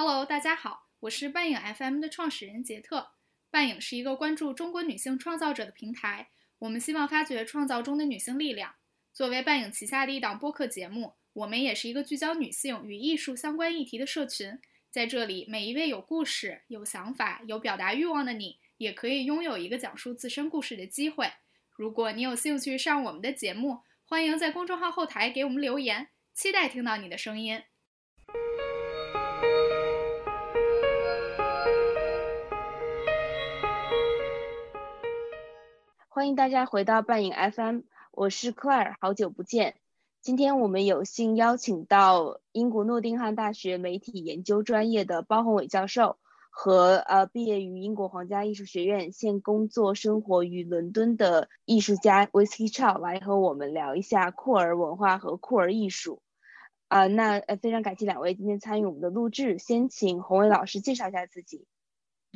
Hello，大家好，我是半影 FM 的创始人杰特。半影是一个关注中国女性创造者的平台，我们希望发掘创造中的女性力量。作为半影旗下的一档播客节目，我们也是一个聚焦女性与艺术相关议题的社群。在这里，每一位有故事、有想法、有表达欲望的你，也可以拥有一个讲述自身故事的机会。如果你有兴趣上我们的节目，欢迎在公众号后台给我们留言，期待听到你的声音。欢迎大家回到半影 FM，我是 Claire，好久不见。今天我们有幸邀请到英国诺丁汉大学媒体研究专业的包宏伟教授和呃毕业于英国皇家艺术学院，现工作生活于伦敦的艺术家 Whisky Chow 来和我们聊一下酷儿文化和酷儿艺术。啊，那呃非常感谢两位今天参与我们的录制。先请宏伟老师介绍一下自己。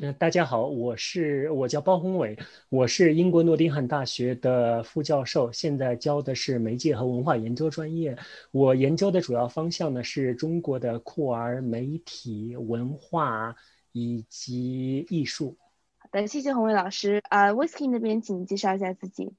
嗯，大家好，我是我叫包宏伟，我是英国诺丁汉大学的副教授，现在教的是媒介和文化研究专业。我研究的主要方向呢是中国的酷儿媒体文化以及艺术。好的，谢谢宏伟老师。啊，Whisky 那边请介绍一下自己。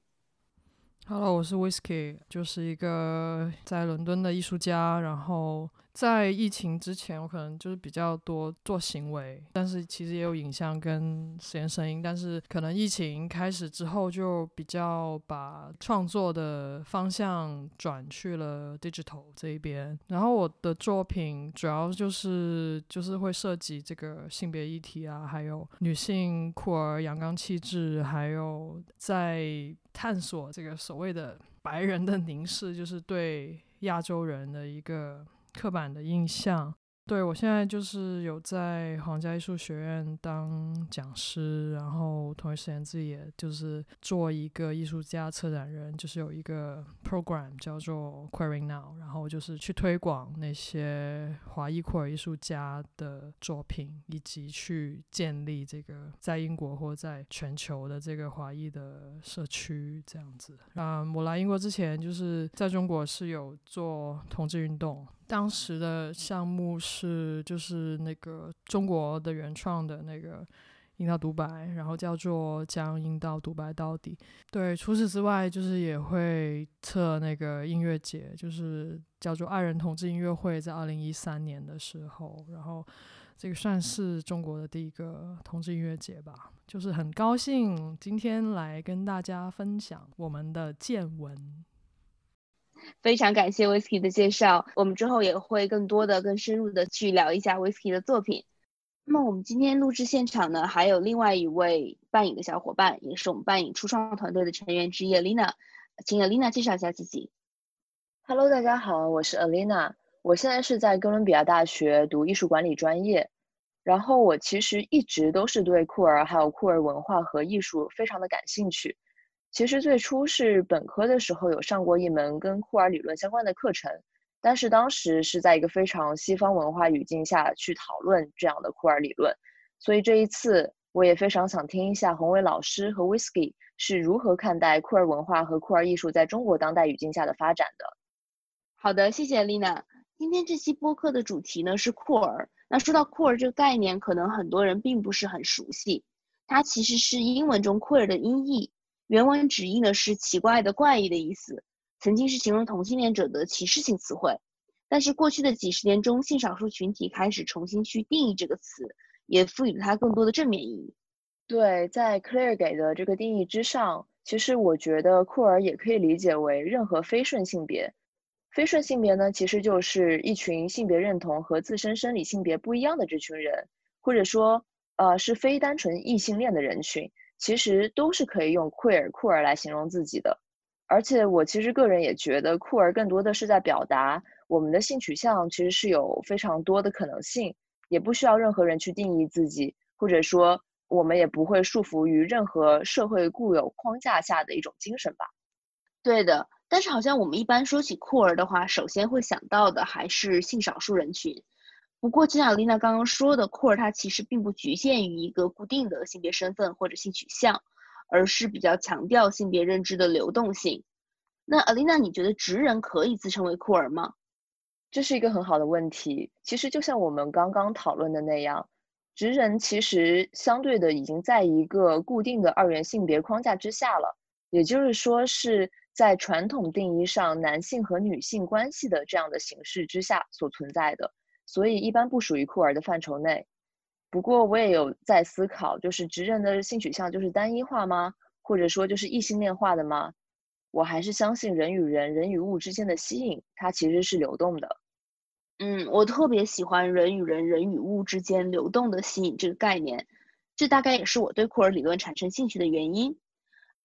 Hello，我是 Whisky，就是一个在伦敦的艺术家，然后。在疫情之前，我可能就是比较多做行为，但是其实也有影像跟实验声音。但是可能疫情开始之后，就比较把创作的方向转去了 digital 这一边。然后我的作品主要就是就是会涉及这个性别议题啊，还有女性酷儿阳刚气质，还有在探索这个所谓的白人的凝视，就是对亚洲人的一个。刻板的印象。对我现在就是有在皇家艺术学院当讲师，然后同一时间自己也就是做一个艺术家策展人，就是有一个 program 叫做 Queering Now，然后就是去推广那些华裔酷儿艺术家的作品，以及去建立这个在英国或在全球的这个华裔的社区这样子。嗯，我来英国之前就是在中国是有做同志运动。当时的项目是就是那个中国的原创的那个阴道独白，然后叫做将阴道独白到底。对，除此之外，就是也会测那个音乐节，就是叫做爱人同志音乐会，在二零一三年的时候，然后这个算是中国的第一个同志音乐节吧。就是很高兴今天来跟大家分享我们的见闻。非常感谢 Whisky 的介绍，我们之后也会更多的、更深入的去聊一下 Whisky 的作品。那么我们今天录制现场呢，还有另外一位扮影的小伙伴，也是我们扮影初创团队的成员之一 Alina，请 Alina 介绍一下自己。Hello，大家好，我是 Alina，我现在是在哥伦比亚大学读艺术管理专业，然后我其实一直都是对酷儿还有酷儿文化和艺术非常的感兴趣。其实最初是本科的时候有上过一门跟酷儿理论相关的课程，但是当时是在一个非常西方文化语境下去讨论这样的酷儿理论，所以这一次我也非常想听一下宏伟老师和 Whisky 是如何看待酷儿文化和酷儿艺术在中国当代语境下的发展的。好的，谢谢 Lina。今天这期播客的主题呢是酷儿。那说到酷儿这个概念，可能很多人并不是很熟悉，它其实是英文中酷儿的音译。原文指译的是奇怪的、怪异的意思，曾经是形容同性恋者的歧视性词汇。但是过去的几十年中，性少数群体开始重新去定义这个词，也赋予了它更多的正面意义。对，在 Clear 给的这个定义之上，其实我觉得酷儿也可以理解为任何非顺性别。非顺性别呢，其实就是一群性别认同和自身生理性别不一样的这群人，或者说，呃，是非单纯异性恋的人群。其实都是可以用 queer 酷儿来形容自己的，而且我其实个人也觉得酷儿更多的是在表达我们的性取向其实是有非常多的可能性，也不需要任何人去定义自己，或者说我们也不会束缚于任何社会固有框架下的一种精神吧。对的，但是好像我们一般说起酷儿的话，首先会想到的还是性少数人群。不过，就像丽娜刚刚说的，酷儿它其实并不局限于一个固定的性别身份或者性取向，而是比较强调性别认知的流动性。那阿丽娜，你觉得直人可以自称为酷儿吗？这是一个很好的问题。其实就像我们刚刚讨论的那样，直人其实相对的已经在一个固定的二元性别框架之下了，也就是说是在传统定义上男性和女性关系的这样的形式之下所存在的，所以一般不属于酷儿的范畴内。不过我也有在思考，就是直人的性取向就是单一化吗？或者说就是异性恋化的吗？我还是相信人与人、人与物之间的吸引，它其实是流动的。嗯，我特别喜欢人与人、人与物之间流动的吸引这个概念，这大概也是我对库尔理论产生兴趣的原因。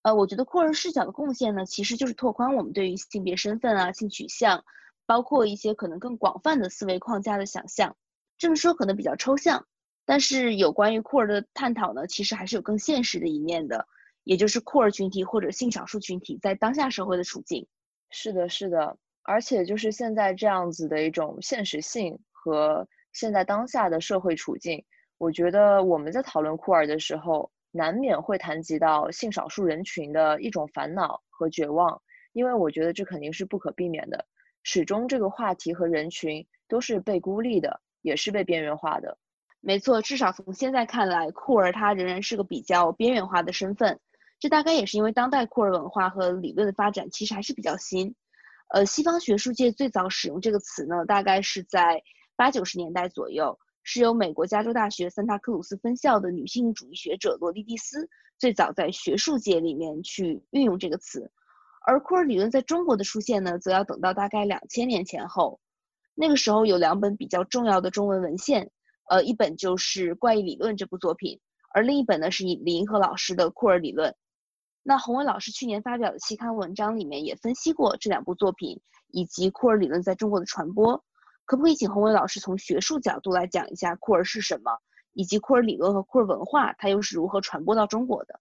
呃，我觉得库尔视角的贡献呢，其实就是拓宽我们对于性别身份啊、性取向，包括一些可能更广泛的思维框架的想象。这么说可能比较抽象，但是有关于库尔的探讨呢，其实还是有更现实的一面的，也就是库尔群体或者性少数群体在当下社会的处境。是的，是的。而且就是现在这样子的一种现实性和现在当下的社会处境，我觉得我们在讨论库尔的时候，难免会谈及到性少数人群的一种烦恼和绝望，因为我觉得这肯定是不可避免的。始终这个话题和人群都是被孤立的，也是被边缘化的。没错，至少从现在看来，库尔他仍然是个比较边缘化的身份。这大概也是因为当代库尔文化和理论的发展其实还是比较新。呃，西方学术界最早使用这个词呢，大概是在八九十年代左右，是由美国加州大学桑塔克鲁斯分校的女性主义学者罗莉蒂斯最早在学术界里面去运用这个词。而库尔理论在中国的出现呢，则要等到大概两千年前后。那个时候有两本比较重要的中文文献，呃，一本就是《怪异理论》这部作品，而另一本呢是李银河老师的《库尔理论》。那洪伟老师去年发表的期刊文章里面也分析过这两部作品以及库尔理论在中国的传播，可不可以请洪伟老师从学术角度来讲一下库尔是什么，以及库尔理论和库尔文化它又是如何传播到中国的？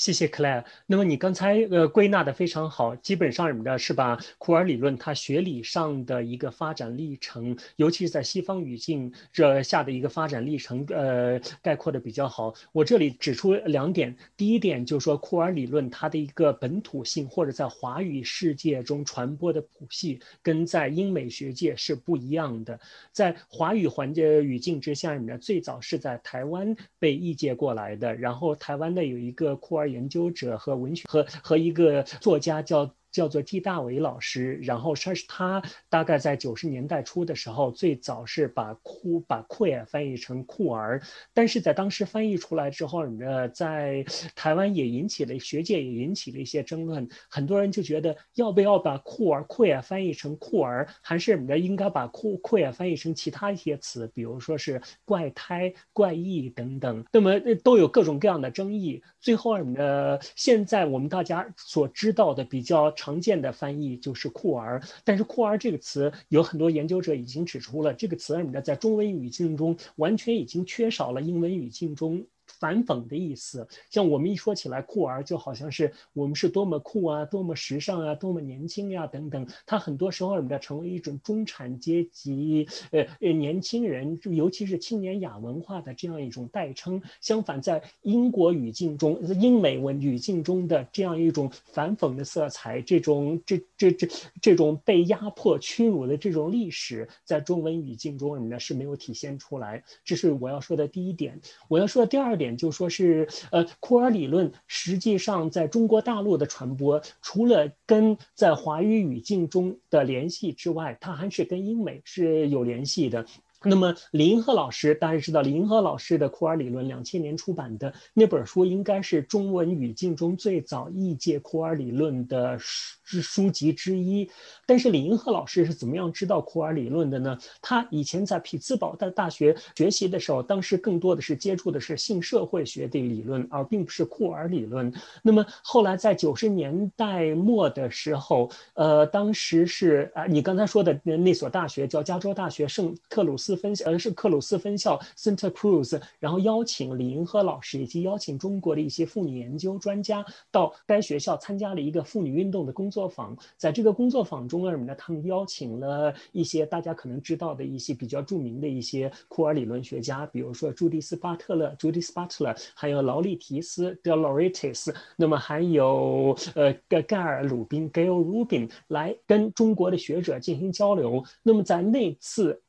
谢谢 Claire。那么你刚才呃归纳的非常好，基本上什么的是把库尔理论它学理上的一个发展历程，尤其是在西方语境这下的一个发展历程，呃概括的比较好。我这里指出两点，第一点就是说库尔理论它的一个本土性或者在华语世界中传播的谱系，跟在英美学界是不一样的。在华语环境语境之下，什么最早是在台湾被译介过来的，然后台湾的有一个库尔。研究者和文学和和一个作家叫。叫做季大伟老师，然后他是他大概在九十年代初的时候，最早是把库把 queer 翻译成酷儿，但是在当时翻译出来之后，呃，在台湾也引起了学界也引起了一些争论，很多人就觉得要不要把酷儿 queer 翻译成酷儿，还是你的应该把酷 queer 翻译成其他一些词，比如说是怪胎、怪异等等，那么都有各种各样的争议。最后什么的，现在我们大家所知道的比较。常见的翻译就是酷儿，但是酷儿这个词有很多研究者已经指出了，这个词什么的，在中文语境中完全已经缺少了英文语境中。反讽的意思，像我们一说起来酷儿，就好像是我们是多么酷啊，多么时尚啊，多么年轻呀等等。它很多时候我们的成为一种中产阶级，呃呃年轻人，尤其是青年亚文化的这样一种代称。相反，在英国语境中，英美文语境中的这样一种反讽的色彩，这种这这这这种被压迫屈辱的这种历史，在中文语境中什么的是没有体现出来。这是我要说的第一点。我要说的第二点。就说是，呃，库尔理论实际上在中国大陆的传播，除了跟在华语语境中的联系之外，它还是跟英美是有联系的。那么李银河老师，大家知道李银河老师的库尔理论两千年出版的那本书，应该是中文语境中最早译介库尔理论的书书籍之一。但是李银河老师是怎么样知道库尔理论的呢？他以前在匹兹堡的大学学习的时候，当时更多的是接触的是性社会学的理论，而并不是库尔理论。那么后来在九十年代末的时候，呃，当时是啊，你刚才说的那那所大学叫加州大学圣克鲁斯。斯分校，呃，是克鲁斯分校 Santa Cruz，然后邀请李银河老师以及邀请中国的一些妇女研究专家到该学校参加了一个妇女运动的工作坊。在这个工作坊中呢，他们邀请了一些大家可能知道的一些比较著名的一些库尔理论学家，比如说朱迪斯·巴特勒 （Judith Butler），还有劳丽提斯 （Deloritis），那么还有呃盖盖尔·鲁宾 （Gail Rubin） 来跟中国的学者进行交流。那么在那次。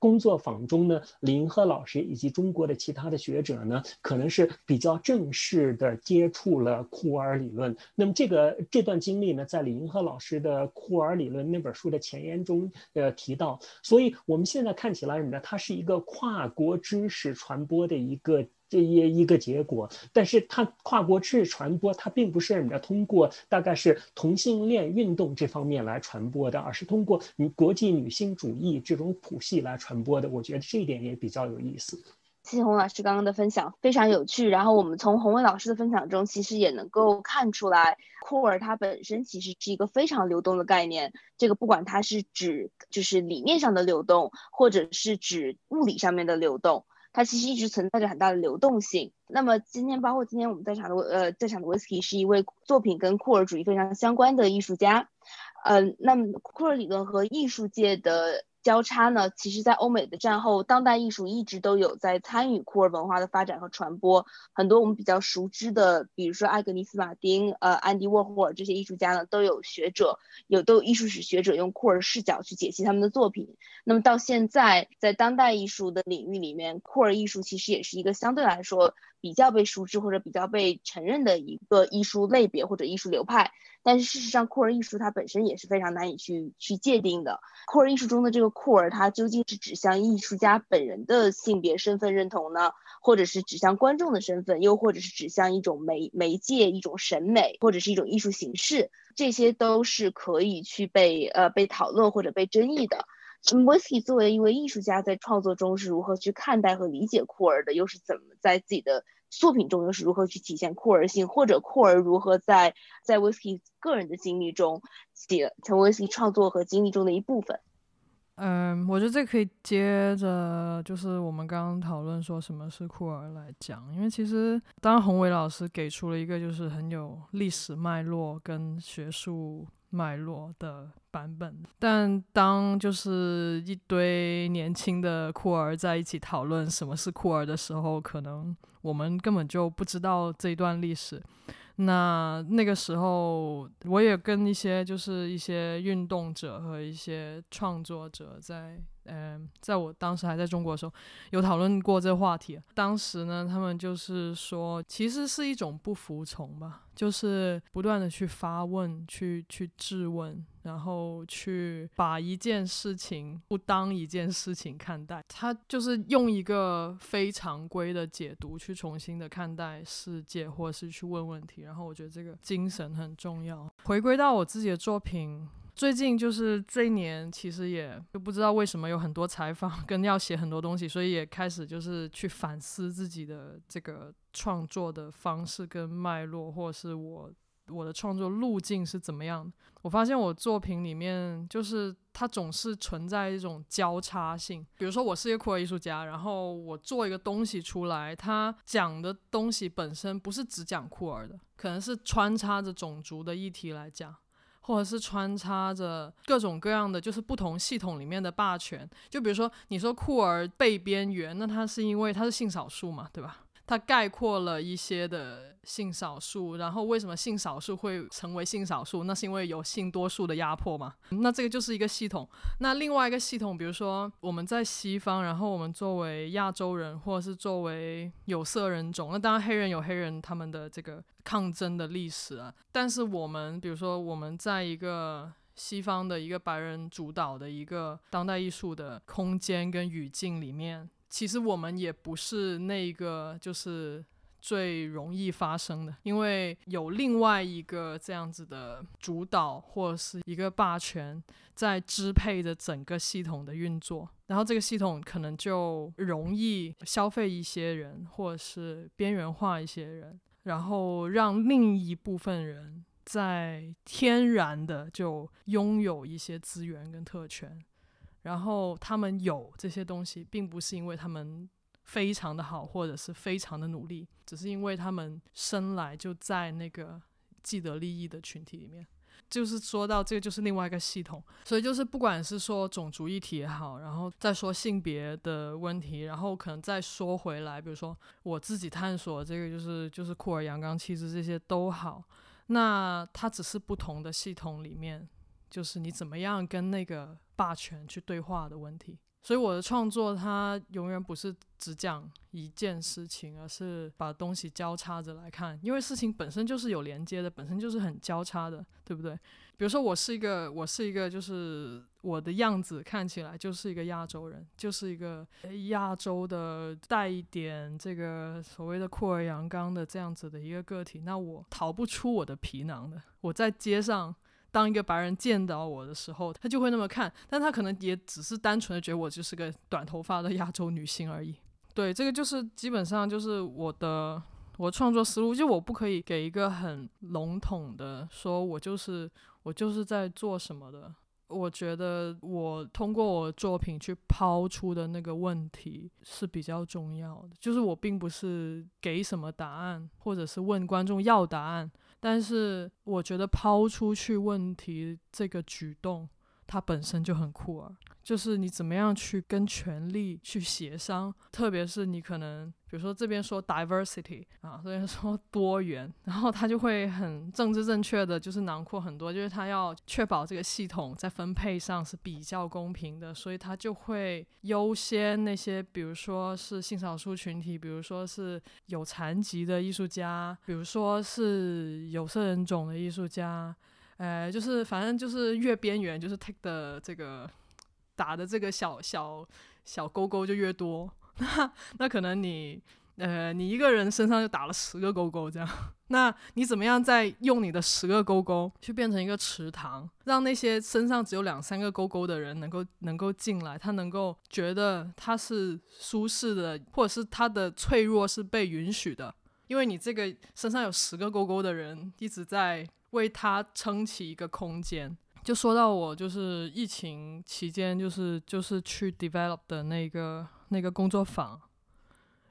工作坊中呢，李银河老师以及中国的其他的学者呢，可能是比较正式的接触了库尔理论。那么这个这段经历呢，在李银河老师的《库尔理论》那本书的前言中呃提到。所以我们现在看起来呢，它是一个跨国知识传播的一个。这一一个结果，但是它跨国知识传播，它并不是你要通过大概是同性恋运动这方面来传播的，而是通过女国际女性主义这种谱系来传播的。我觉得这一点也比较有意思。谢谢洪老师刚刚的分享，非常有趣。然后我们从洪伟老师的分享中，其实也能够看出来，库尔它本身其实是一个非常流动的概念。这个不管它是指就是理念上的流动，或者是指物理上面的流动。它其实一直存在着很大的流动性。那么今天，包括今天我们在场的呃，在场的 Whisky 是一位作品跟库尔主义非常相关的艺术家。嗯，那么库尔理论和艺术界的。交叉呢，其实，在欧美的战后，当代艺术一直都有在参与库尔文化的发展和传播。很多我们比较熟知的，比如说艾格尼斯·马丁、呃，安迪·沃霍尔这些艺术家呢，都有学者，有都有艺术史学者用库尔视角去解析他们的作品。那么到现在，在当代艺术的领域里面，库尔艺术其实也是一个相对来说。比较被熟知或者比较被承认的一个艺术类别或者艺术流派，但是事实上酷儿艺术它本身也是非常难以去去界定的。酷儿艺术中的这个酷儿，它究竟是指向艺术家本人的性别身份认同呢，或者是指向观众的身份，又或者是指向一种媒媒介、一种审美或者是一种艺术形式？这些都是可以去被呃被讨论或者被争议的。Whisky 作为一位艺术家，在创作中是如何去看待和理解库尔的？又是怎么在自己的作品中又是如何去体现库尔性？或者库尔如何在在 Whisky 个人的经历中写成 Whisky 创作和经历中的一部分？嗯，我觉得这可以接着就是我们刚刚讨论说什么是库尔来讲，因为其实当宏伟老师给出了一个就是很有历史脉络跟学术。脉络的版本，但当就是一堆年轻的酷儿在一起讨论什么是酷儿的时候，可能我们根本就不知道这一段历史。那那个时候，我也跟一些就是一些运动者和一些创作者在。嗯，在我当时还在中国的时候，有讨论过这个话题。当时呢，他们就是说，其实是一种不服从吧，就是不断的去发问、去去质问，然后去把一件事情不当一件事情看待。他就是用一个非常规的解读去重新的看待世界，或者是去问问题。然后我觉得这个精神很重要。回归到我自己的作品。最近就是这一年，其实也就不知道为什么有很多采访 跟要写很多东西，所以也开始就是去反思自己的这个创作的方式跟脉络，或者是我我的创作路径是怎么样的。我发现我作品里面就是它总是存在一种交叉性，比如说我是一个酷儿艺术家，然后我做一个东西出来，它讲的东西本身不是只讲酷儿的，可能是穿插着种族的议题来讲。或者是穿插着各种各样的，就是不同系统里面的霸权。就比如说，你说酷儿被边缘，那他是因为他是性少数嘛，对吧？它概括了一些的性少数，然后为什么性少数会成为性少数？那是因为有性多数的压迫嘛？那这个就是一个系统。那另外一个系统，比如说我们在西方，然后我们作为亚洲人，或者是作为有色人种，那当然黑人有黑人他们的这个抗争的历史啊。但是我们，比如说我们在一个西方的一个白人主导的一个当代艺术的空间跟语境里面。其实我们也不是那个就是最容易发生的，因为有另外一个这样子的主导或者是一个霸权在支配着整个系统的运作，然后这个系统可能就容易消费一些人，或者是边缘化一些人，然后让另一部分人在天然的就拥有一些资源跟特权。然后他们有这些东西，并不是因为他们非常的好，或者是非常的努力，只是因为他们生来就在那个既得利益的群体里面。就是说到这个，就是另外一个系统。所以就是不管是说种族议题也好，然后再说性别的问题，然后可能再说回来，比如说我自己探索这个，就是就是酷儿阳刚气质这些都好。那它只是不同的系统里面，就是你怎么样跟那个霸权去对话的问题。所以我的创作它永远不是只讲一件事情，而是把东西交叉着来看，因为事情本身就是有连接的，本身就是很交叉的，对不对？比如说我是一个，我是一个，就是我的样子看起来就是一个亚洲人，就是一个亚洲的带一点这个所谓的酷儿阳刚的这样子的一个个体，那我逃不出我的皮囊的，我在街上。当一个白人见到我的时候，他就会那么看，但他可能也只是单纯的觉得我就是个短头发的亚洲女性而已。对，这个就是基本上就是我的我创作思路，就我不可以给一个很笼统的说，我就是我就是在做什么的。我觉得我通过我作品去抛出的那个问题是比较重要的，就是我并不是给什么答案，或者是问观众要答案。但是我觉得抛出去问题这个举动，它本身就很酷啊。就是你怎么样去跟权力去协商，特别是你可能。比如说这边说 diversity 啊，这边说多元，然后他就会很政治正确的，就是囊括很多，就是他要确保这个系统在分配上是比较公平的，所以他就会优先那些，比如说是性少数群体，比如说是有残疾的艺术家，比如说是有色人种的艺术家，呃，就是反正就是越边缘，就是 take 的这个打的这个小小小勾勾就越多。那那可能你呃你一个人身上就打了十个勾勾这样，那你怎么样再用你的十个勾勾去变成一个池塘，让那些身上只有两三个勾勾的人能够能够进来，他能够觉得他是舒适的，或者是他的脆弱是被允许的，因为你这个身上有十个勾勾的人一直在为他撑起一个空间。就说到我就是疫情期间就是就是去 develop 的那个。那个工作坊。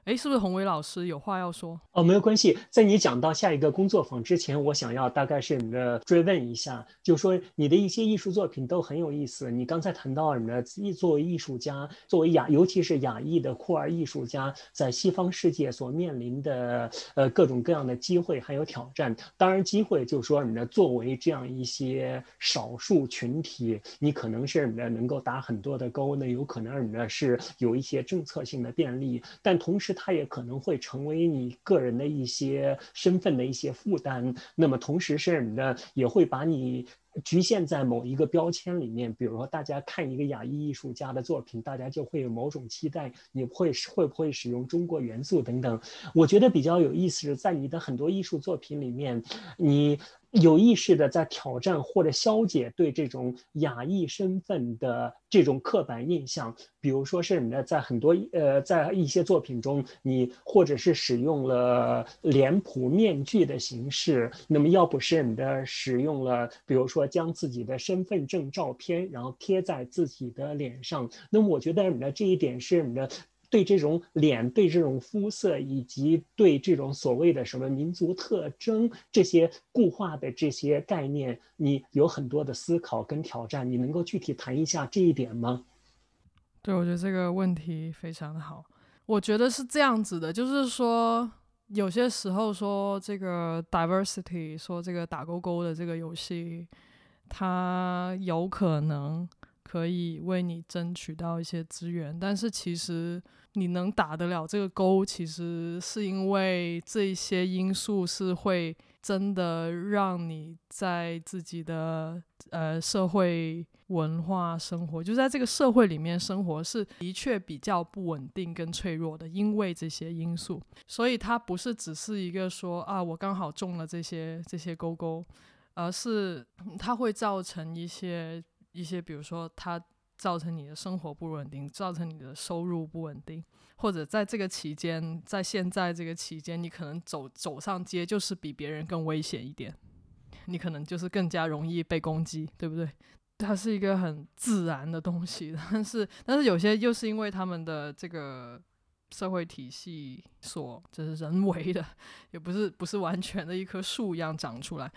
哎，是不是宏伟老师有话要说？哦，没有关系。在你讲到下一个工作坊之前，我想要大概是你的追问一下，就说你的一些艺术作品都很有意思。你刚才谈到什么？作为艺术家，作为亚，尤其是亚裔的酷儿艺术家，在西方世界所面临的呃各种各样的机会还有挑战。当然，机会就是说你的作为这样一些少数群体，你可能是你的能够打很多的勾，那有可能你的是有一些政策性的便利，但同时。它也可能会成为你个人的一些身份的一些负担，那么同时是你的也会把你局限在某一个标签里面。比如说，大家看一个亚裔艺术家的作品，大家就会有某种期待，你会会不会使用中国元素等等？我觉得比较有意思是在你的很多艺术作品里面，你。有意识的在挑战或者消解对这种亚裔身份的这种刻板印象，比如说是你的在很多呃在一些作品中，你或者是使用了脸谱面具的形式，那么要不是你的使用了，比如说将自己的身份证照片然后贴在自己的脸上，那么我觉得你的这一点是你的。对这种脸、对这种肤色，以及对这种所谓的什么民族特征这些固化的这些概念，你有很多的思考跟挑战。你能够具体谈一下这一点吗？对，我觉得这个问题非常的好。我觉得是这样子的，就是说有些时候说这个 diversity，说这个打勾勾的这个游戏，它有可能可以为你争取到一些资源，但是其实。你能打得了这个勾，其实是因为这些因素是会真的让你在自己的呃社会文化生活，就在这个社会里面生活，是的确比较不稳定跟脆弱的，因为这些因素，所以它不是只是一个说啊，我刚好中了这些这些勾勾，而是它会造成一些一些，比如说它。造成你的生活不稳定，造成你的收入不稳定，或者在这个期间，在现在这个期间，你可能走走上街就是比别人更危险一点，你可能就是更加容易被攻击，对不对？它是一个很自然的东西，但是但是有些又是因为他们的这个社会体系所就是人为的，也不是不是完全的一棵树一样长出来。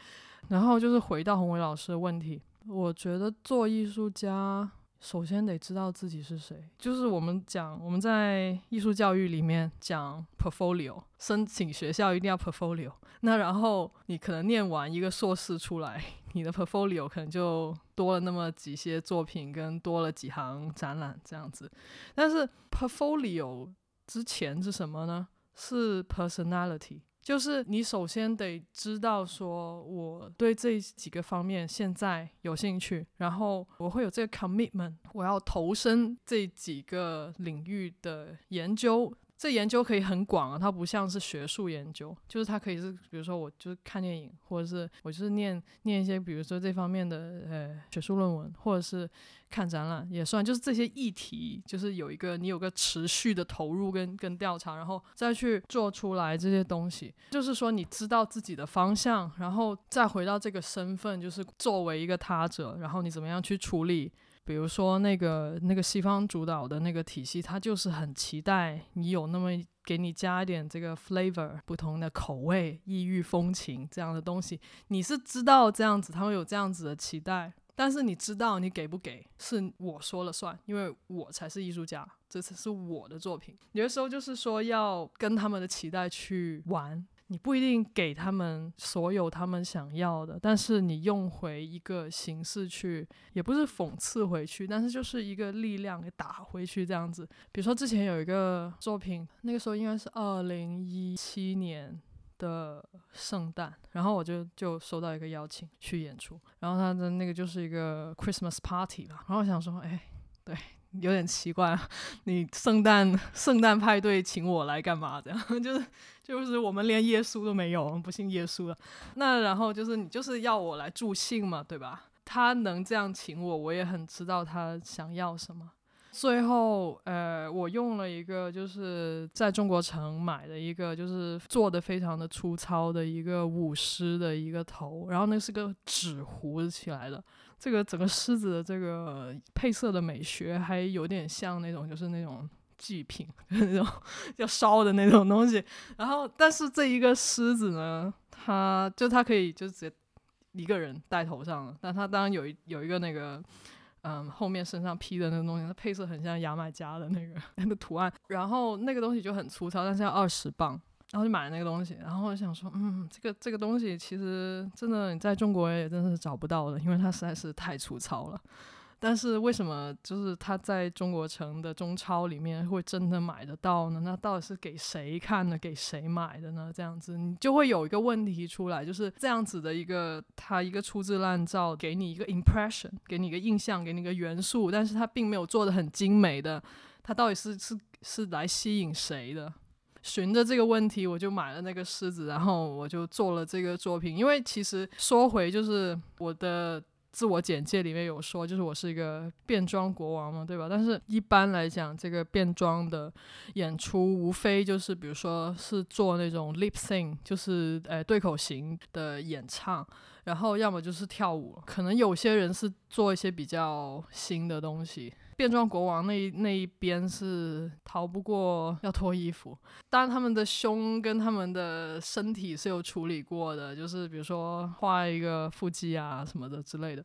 然后就是回到宏伟老师的问题，我觉得做艺术家。首先得知道自己是谁，就是我们讲我们在艺术教育里面讲 portfolio，申请学校一定要 portfolio。那然后你可能念完一个硕士出来，你的 portfolio 可能就多了那么几些作品跟多了几行展览这样子。但是 portfolio 之前是什么呢？是 personality。就是你首先得知道，说我对这几个方面现在有兴趣，然后我会有这个 commitment，我要投身这几个领域的研究。这研究可以很广啊，它不像是学术研究，就是它可以是，比如说我就是看电影，或者是我就是念念一些，比如说这方面的呃学术论文，或者是看展览也算，就是这些议题，就是有一个你有个持续的投入跟跟调查，然后再去做出来这些东西，就是说你知道自己的方向，然后再回到这个身份，就是作为一个他者，然后你怎么样去处理。比如说那个那个西方主导的那个体系，它就是很期待你有那么给你加一点这个 flavor，不同的口味、异域风情这样的东西。你是知道这样子，他会有这样子的期待，但是你知道你给不给是我说了算，因为我才是艺术家，这才是我的作品。有的时候就是说要跟他们的期待去玩。你不一定给他们所有他们想要的，但是你用回一个形式去，也不是讽刺回去，但是就是一个力量给打回去这样子。比如说之前有一个作品，那个时候应该是二零一七年的圣诞，然后我就就收到一个邀请去演出，然后他的那个就是一个 Christmas party 吧，然后我想说，哎，对。有点奇怪，你圣诞圣诞派对请我来干嘛？这样 就是就是我们连耶稣都没有，我们不信耶稣了。那然后就是你就是要我来助兴嘛，对吧？他能这样请我，我也很知道他想要什么。最后，呃，我用了一个就是在中国城买的一个，就是做的非常的粗糙的一个舞狮的一个头，然后那是个纸糊起来的。这个整个狮子的这个配色的美学还有点像那种，就是那种祭品，那种 要烧的那种东西。然后，但是这一个狮子呢，它就它可以就直接一个人戴头上了。但它当然有一有一个那个，嗯，后面身上披的那个东西，它配色很像牙买加的那个 那个图案。然后那个东西就很粗糙，但是要二十磅。然后就买了那个东西，然后我想说，嗯，这个这个东西其实真的你在中国也真的是找不到的，因为它实在是太粗糙了。但是为什么就是它在中国城的中超里面会真的买得到呢？那到底是给谁看的？给谁买的呢？这样子你就会有一个问题出来，就是这样子的一个它一个粗制滥造，给你一个 impression，给你一个印象，给你一个元素，但是它并没有做的很精美的，它到底是是是来吸引谁的？循着这个问题，我就买了那个狮子，然后我就做了这个作品。因为其实说回就是我的自我简介里面有说，就是我是一个变装国王嘛，对吧？但是一般来讲，这个变装的演出无非就是比如说是做那种 lip sync，就是呃对口型的演唱，然后要么就是跳舞。可能有些人是做一些比较新的东西。变装国王那那一边是逃不过要脱衣服，当然他们的胸跟他们的身体是有处理过的，就是比如说画一个腹肌啊什么的之类的。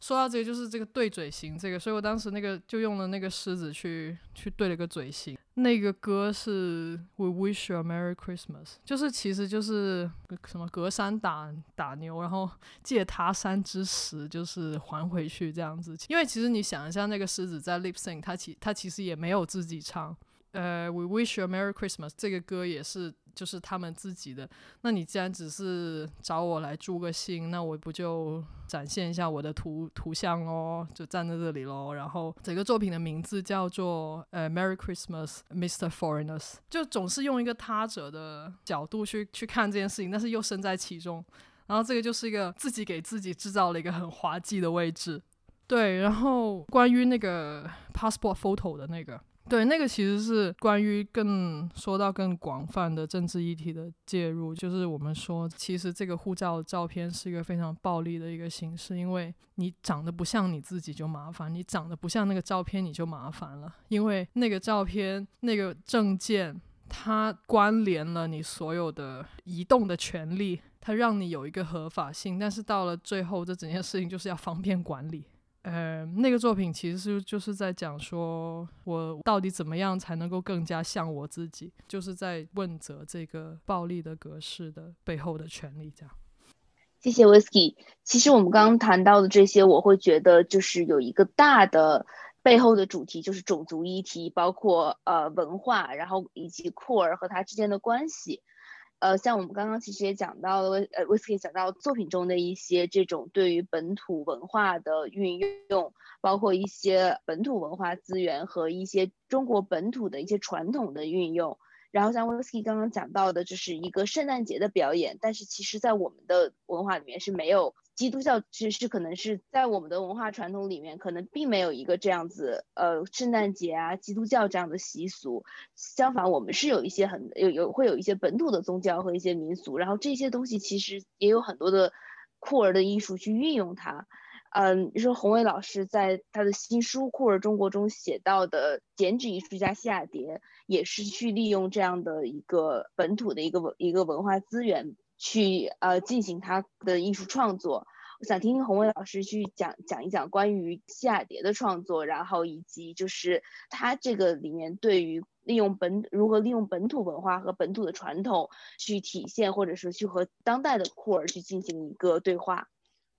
说到这个，就是这个对嘴型，这个，所以我当时那个就用了那个狮子去去对了个嘴型。那个歌是 We Wish You a Merry Christmas，就是其实就是什么隔山打打牛，然后 借他山之石就是还回去这样子。因为其实你想一下，那个狮子在 lip sync，他其他其实也没有自己唱。呃，We Wish You a Merry Christmas 这个歌也是。就是他们自己的。那你既然只是找我来助个兴，那我不就展现一下我的图图像喽？就站在这里喽。然后整个作品的名字叫做呃，Merry Christmas, Mr. Foreigners。就总是用一个他者的角度去去看这件事情，但是又身在其中。然后这个就是一个自己给自己制造了一个很滑稽的位置。对，然后关于那个 passport photo 的那个。对，那个其实是关于更说到更广泛的政治议题的介入，就是我们说，其实这个护照照片是一个非常暴力的一个形式，因为你长得不像你自己就麻烦，你长得不像那个照片你就麻烦了，因为那个照片那个证件它关联了你所有的移动的权利，它让你有一个合法性，但是到了最后，这整件事情就是要方便管理。呃，那个作品其实就是在讲说，我到底怎么样才能够更加像我自己，就是在问责这个暴力的格式的背后的权利。这样，谢谢 Whisky。其实我们刚刚谈到的这些，我会觉得就是有一个大的背后的主题，就是种族议题，包括呃文化，然后以及库尔和他之间的关系。呃，像我们刚刚其实也讲到了，呃，Whisky 讲到作品中的一些这种对于本土文化的运用，包括一些本土文化资源和一些中国本土的一些传统的运用。然后像 Whisky 刚刚讲到的，就是一个圣诞节的表演，但是其实在我们的文化里面是没有。基督教其实可能是在我们的文化传统里面，可能并没有一个这样子，呃，圣诞节啊，基督教这样的习俗。相反，我们是有一些很有有会有一些本土的宗教和一些民俗，然后这些东西其实也有很多的酷儿的艺术去运用它。嗯，你说洪伟老师在他的新书《酷儿中国》中写到的剪纸艺术家西雅蝶，也是去利用这样的一个本土的一个文一个文化资源。去呃进行他的艺术创作，我想听听洪伟老师去讲讲一讲关于西雅蝶的创作，然后以及就是他这个里面对于利用本如何利用本土文化和本土的传统去体现，或者是去和当代的库尔去进行一个对话。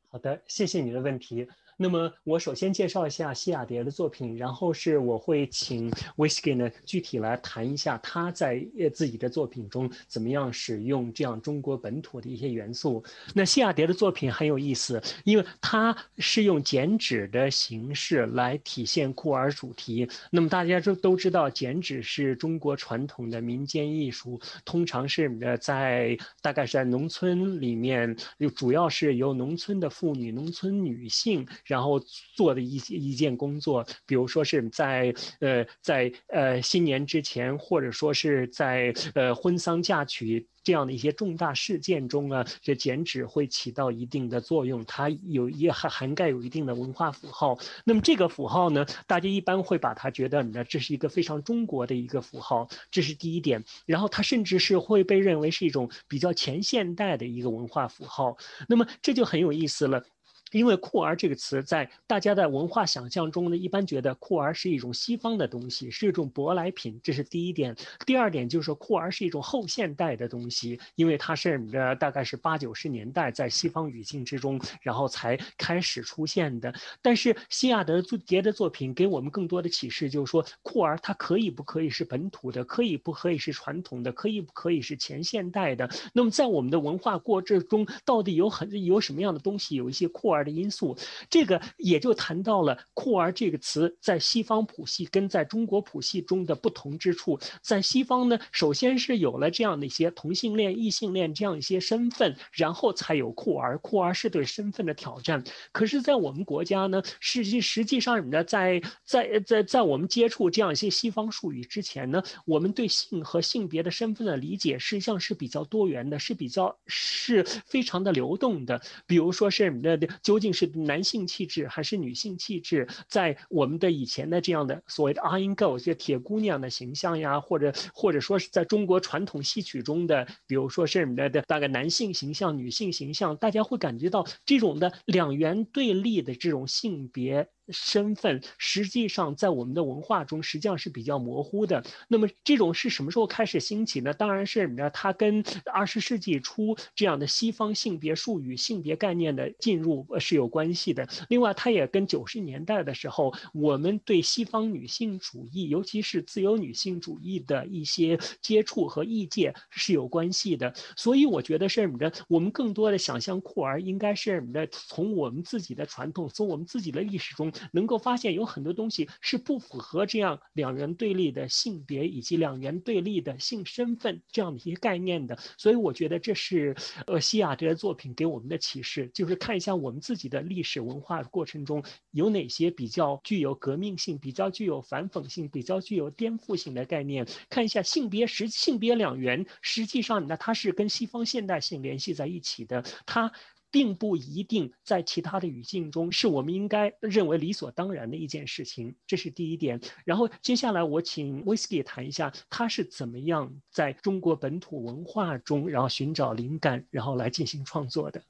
好的，谢谢你的问题。那么我首先介绍一下西雅蝶的作品，然后是我会请 Whisky 呢具体来谈一下他在呃自己的作品中怎么样使用这样中国本土的一些元素。那西雅蝶的作品很有意思，因为它是用剪纸的形式来体现酷儿主题。那么大家都都知道，剪纸是中国传统的民间艺术，通常是呃在大概是在农村里面，就主要是由农村的妇女、农村女性。然后做的一一件工作，比如说是在呃在呃新年之前，或者说是在呃婚丧嫁娶这样的一些重大事件中啊，这剪纸会起到一定的作用，它有也涵涵盖有一定的文化符号。那么这个符号呢，大家一般会把它觉得呢，这是一个非常中国的一个符号，这是第一点。然后它甚至是会被认为是一种比较前现代的一个文化符号。那么这就很有意思了。因为酷儿这个词，在大家的文化想象中呢，一般觉得酷儿是一种西方的东西，是一种舶来品，这是第一点。第二点就是说，酷儿是一种后现代的东西，因为它是呃大概是八九十年代在西方语境之中，然后才开始出现的。但是西亚德杰的作品给我们更多的启示，就是说酷儿它可以不可以是本土的，可以不可以是传统的，可以不可以是前现代的。那么在我们的文化过程中，到底有很有什么样的东西？有一些酷儿。的因素，这个也就谈到了“酷儿”这个词在西方谱系跟在中国谱系中的不同之处。在西方呢，首先是有了这样的一些同性恋、异性恋这样一些身份，然后才有酷儿。酷儿是对身份的挑战。可是，在我们国家呢，实际实际上什么呢，在在在在我们接触这样一些西方术语之前呢，我们对性和性别的身份的理解实际上是比较多元的，是比较是非常的流动的。比如说是的的。究竟是男性气质还是女性气质，在我们的以前的这样的所谓的 Iron Girl 这铁姑娘的形象呀，或者或者说是在中国传统戏曲中的，比如说是的的大概男性形象、女性形象，大家会感觉到这种的两元对立的这种性别。身份实际上在我们的文化中实际上是比较模糊的。那么这种是什么时候开始兴起呢？当然是呢，它跟二十世纪初这样的西方性别术语、性别概念的进入是有关系的。另外，它也跟九十年代的时候我们对西方女性主义，尤其是自由女性主义的一些接触和意见是有关系的。所以我觉得是什么呢，我们更多的想象库儿应该是什么呢，从我们自己的传统，从我们自己的历史中。能够发现有很多东西是不符合这样两元对立的性别以及两元对立的性身份这样的一些概念的。所以我觉得这是呃西雅这个作品给我们的启示，就是看一下我们自己的历史文化过程中有哪些比较具有革命性、比较具有反讽性、比较具有颠覆性的概念，看一下性别实性别两元，实际上呢它是跟西方现代性联系在一起的，它。并不一定在其他的语境中是我们应该认为理所当然的一件事情，这是第一点。然后接下来我请 Whisky 谈一下他是怎么样在中国本土文化中，然后寻找灵感，然后来进行创作的。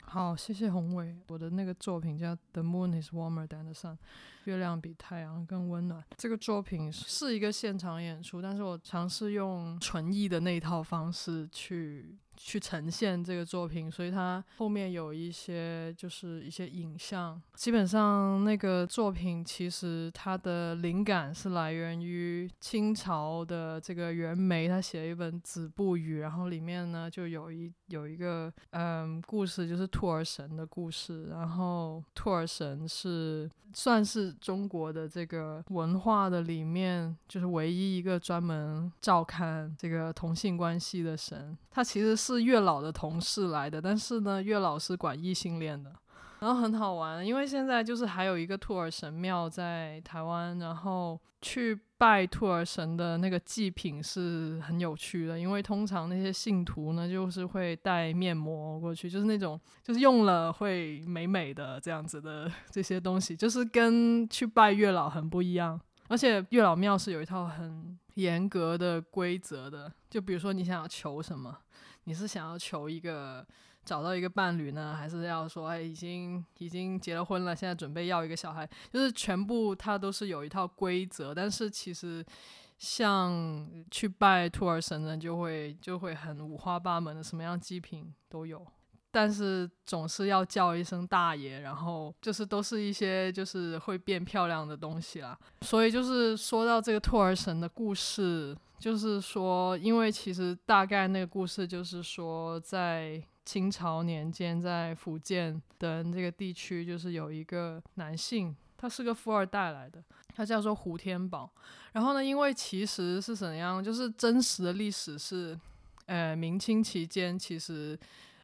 好，谢谢宏伟。我的那个作品叫《The Moon Is Warmer Than the Sun》，月亮比太阳更温暖。这个作品是一个现场演出，但是我尝试用纯艺的那一套方式去。去呈现这个作品，所以它后面有一些就是一些影像。基本上那个作品其实它的灵感是来源于清朝的这个袁枚，他写了一本《子不语》，然后里面呢就有一有一个嗯故事，就是兔儿神的故事。然后兔儿神是算是中国的这个文化的里面就是唯一一个专门照看这个同性关系的神。他其实是月老的同事来的，但是呢，月老是管异性恋的，然后很好玩，因为现在就是还有一个兔耳神庙在台湾，然后去拜兔儿神的那个祭品是很有趣的，因为通常那些信徒呢，就是会带面膜过去，就是那种就是用了会美美的这样子的这些东西，就是跟去拜月老很不一样，而且月老庙是有一套很严格的规则的，就比如说你想要求什么。你是想要求一个找到一个伴侣呢，还是要说哎已经已经结了婚了，现在准备要一个小孩？就是全部它都是有一套规则，但是其实像去拜兔儿神呢，就会就会很五花八门的，什么样祭品都有，但是总是要叫一声大爷，然后就是都是一些就是会变漂亮的东西啦。所以就是说到这个兔儿神的故事。就是说，因为其实大概那个故事就是说，在清朝年间，在福建的这个地区，就是有一个男性，他是个富二代来的，他叫做胡天宝。然后呢，因为其实是怎样，就是真实的历史是，呃，明清期间，其实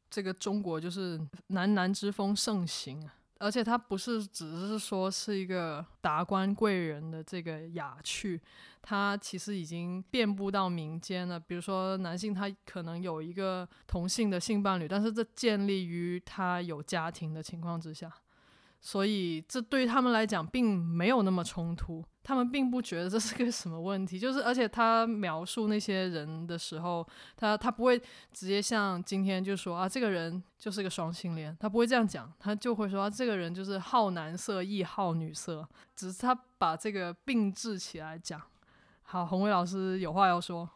这个中国就是男男之风盛行。而且他不是只是说是一个达官贵人的这个雅趣，他其实已经遍布到民间了。比如说男性他可能有一个同性的性伴侣，但是这建立于他有家庭的情况之下。所以这对于他们来讲并没有那么冲突，他们并不觉得这是个什么问题。就是，而且他描述那些人的时候，他他不会直接像今天就说啊，这个人就是个双性恋，他不会这样讲，他就会说啊，这个人就是好男色亦好女色，只是他把这个并置起来讲。好，洪伟老师有话要说。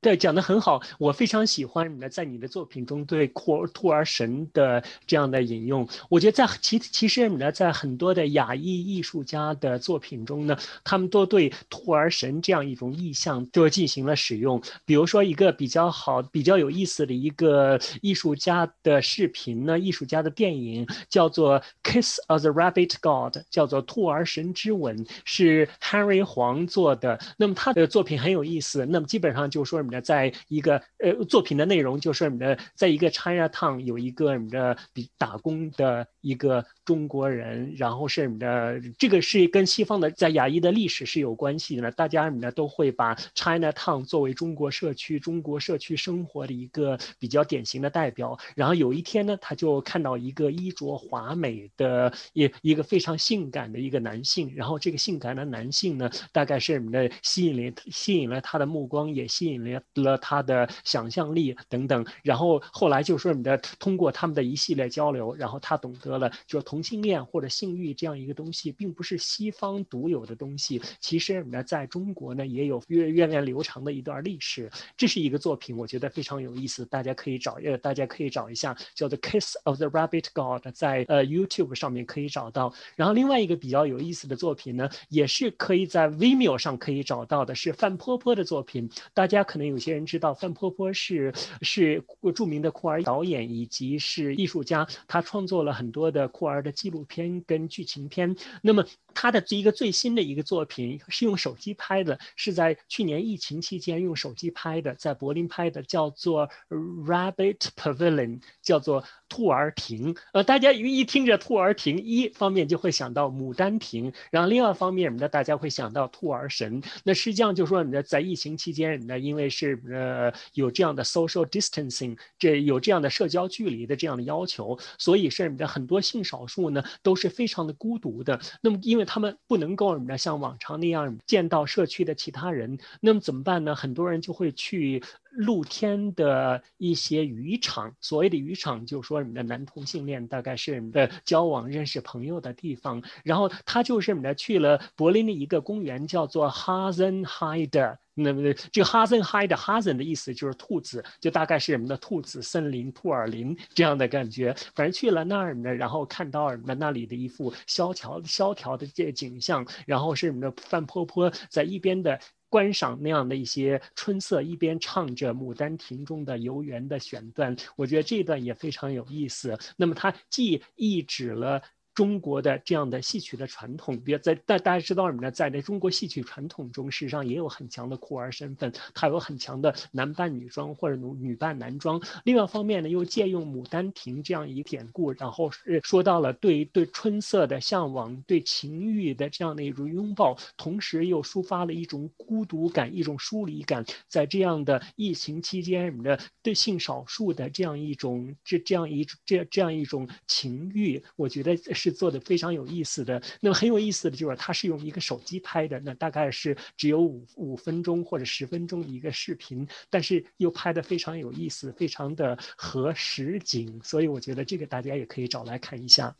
对，讲的很好，我非常喜欢你的在你的作品中对库尔兔儿神的这样的引用。我觉得在其其实呢，在很多的亚裔艺术家的作品中呢，他们都对兔儿神这样一种意象都进行了使用。比如说一个比较好、比较有意思的一个艺术家的视频呢，艺术家的电影叫做《Kiss of the Rabbit God》，叫做《兔儿神之吻》，是 Henry 黄做的。那么他的作品很有意思。那么基本上就说。在一个呃作品的内容就是你的，在一个 China Town 有一个你的比打工的一个中国人，然后是你的这个是跟西方的在亚裔的历史是有关系的。大家呢都会把 China Town 作为中国社区、中国社区生活的一个比较典型的代表。然后有一天呢，他就看到一个衣着华美的一一个非常性感的一个男性，然后这个性感的男性呢，大概是你的吸引了吸引了他的目光，也吸引了。了他的想象力等等，然后后来就说你的通过他们的一系列交流，然后他懂得了，就同同性恋或者性欲这样一个东西，并不是西方独有的东西，其实呢，在中国呢也有源源远流长的一段历史。这是一个作品，我觉得非常有意思，大家可以找呃，大家可以找一下，叫做《Kiss of the Rabbit God》，在呃 YouTube 上面可以找到。然后另外一个比较有意思的作品呢，也是可以在 Vimeo 上可以找到的，是范坡坡的作品，大家可能。有些人知道，范坡坡是是著名的酷儿导演以及是艺术家，他创作了很多的酷儿的纪录片跟剧情片。那么他的这一个最新的一个作品是用手机拍的，是在去年疫情期间用手机拍的，在柏林拍的，叫做 Rabbit Pavilion，叫做兔儿亭。呃，大家一听着兔儿亭，一方面就会想到牡丹亭，然后另外一方面，呢，大家会想到兔儿神。那实际上就说，呢，在疫情期间，呢，因为是呃有这样的 social distancing，这有这样的社交距离的这样的要求，所以是你的很多性少数呢都是非常的孤独的。那么因为他们不能够什么像往常那样见到社区的其他人，那么怎么办呢？很多人就会去露天的一些渔场，所谓的渔场，就是说你的男同性恋大概是你的交往、认识朋友的地方。然后他就是你的去了柏林的一个公园，叫做 Hasenheide。那么这个 Hasenheide Hasen 的意思就是兔子，就大概是什么的兔子森林、兔儿林这样的感觉。反正去了那儿呢，然后看到什么那里的一幅萧条萧条的这景象，然后是什么的范坡坡在一边的。观赏那样的一些春色，一边唱着《牡丹亭》中的游园的选段，我觉得这段也非常有意思。那么它既抑制了。中国的这样的戏曲的传统，比如在大大家知道什么呢？在那中国戏曲传统中，实际上也有很强的酷儿身份，它有很强的男扮女装或者女女扮男装。另外一方面呢，又借用《牡丹亭》这样一个典故，然后是说到了对对春色的向往，对情欲的这样的一种拥抱，同时又抒发了一种孤独感、一种疏离感。在这样的疫情期间什么的，对性少数的这样一种这这样一这这样一种情欲，我觉得是。做的非常有意思的，那么很有意思的就是他是用一个手机拍的，那大概是只有五五分钟或者十分钟的一个视频，但是又拍的非常有意思，非常的合实景，所以我觉得这个大家也可以找来看一下。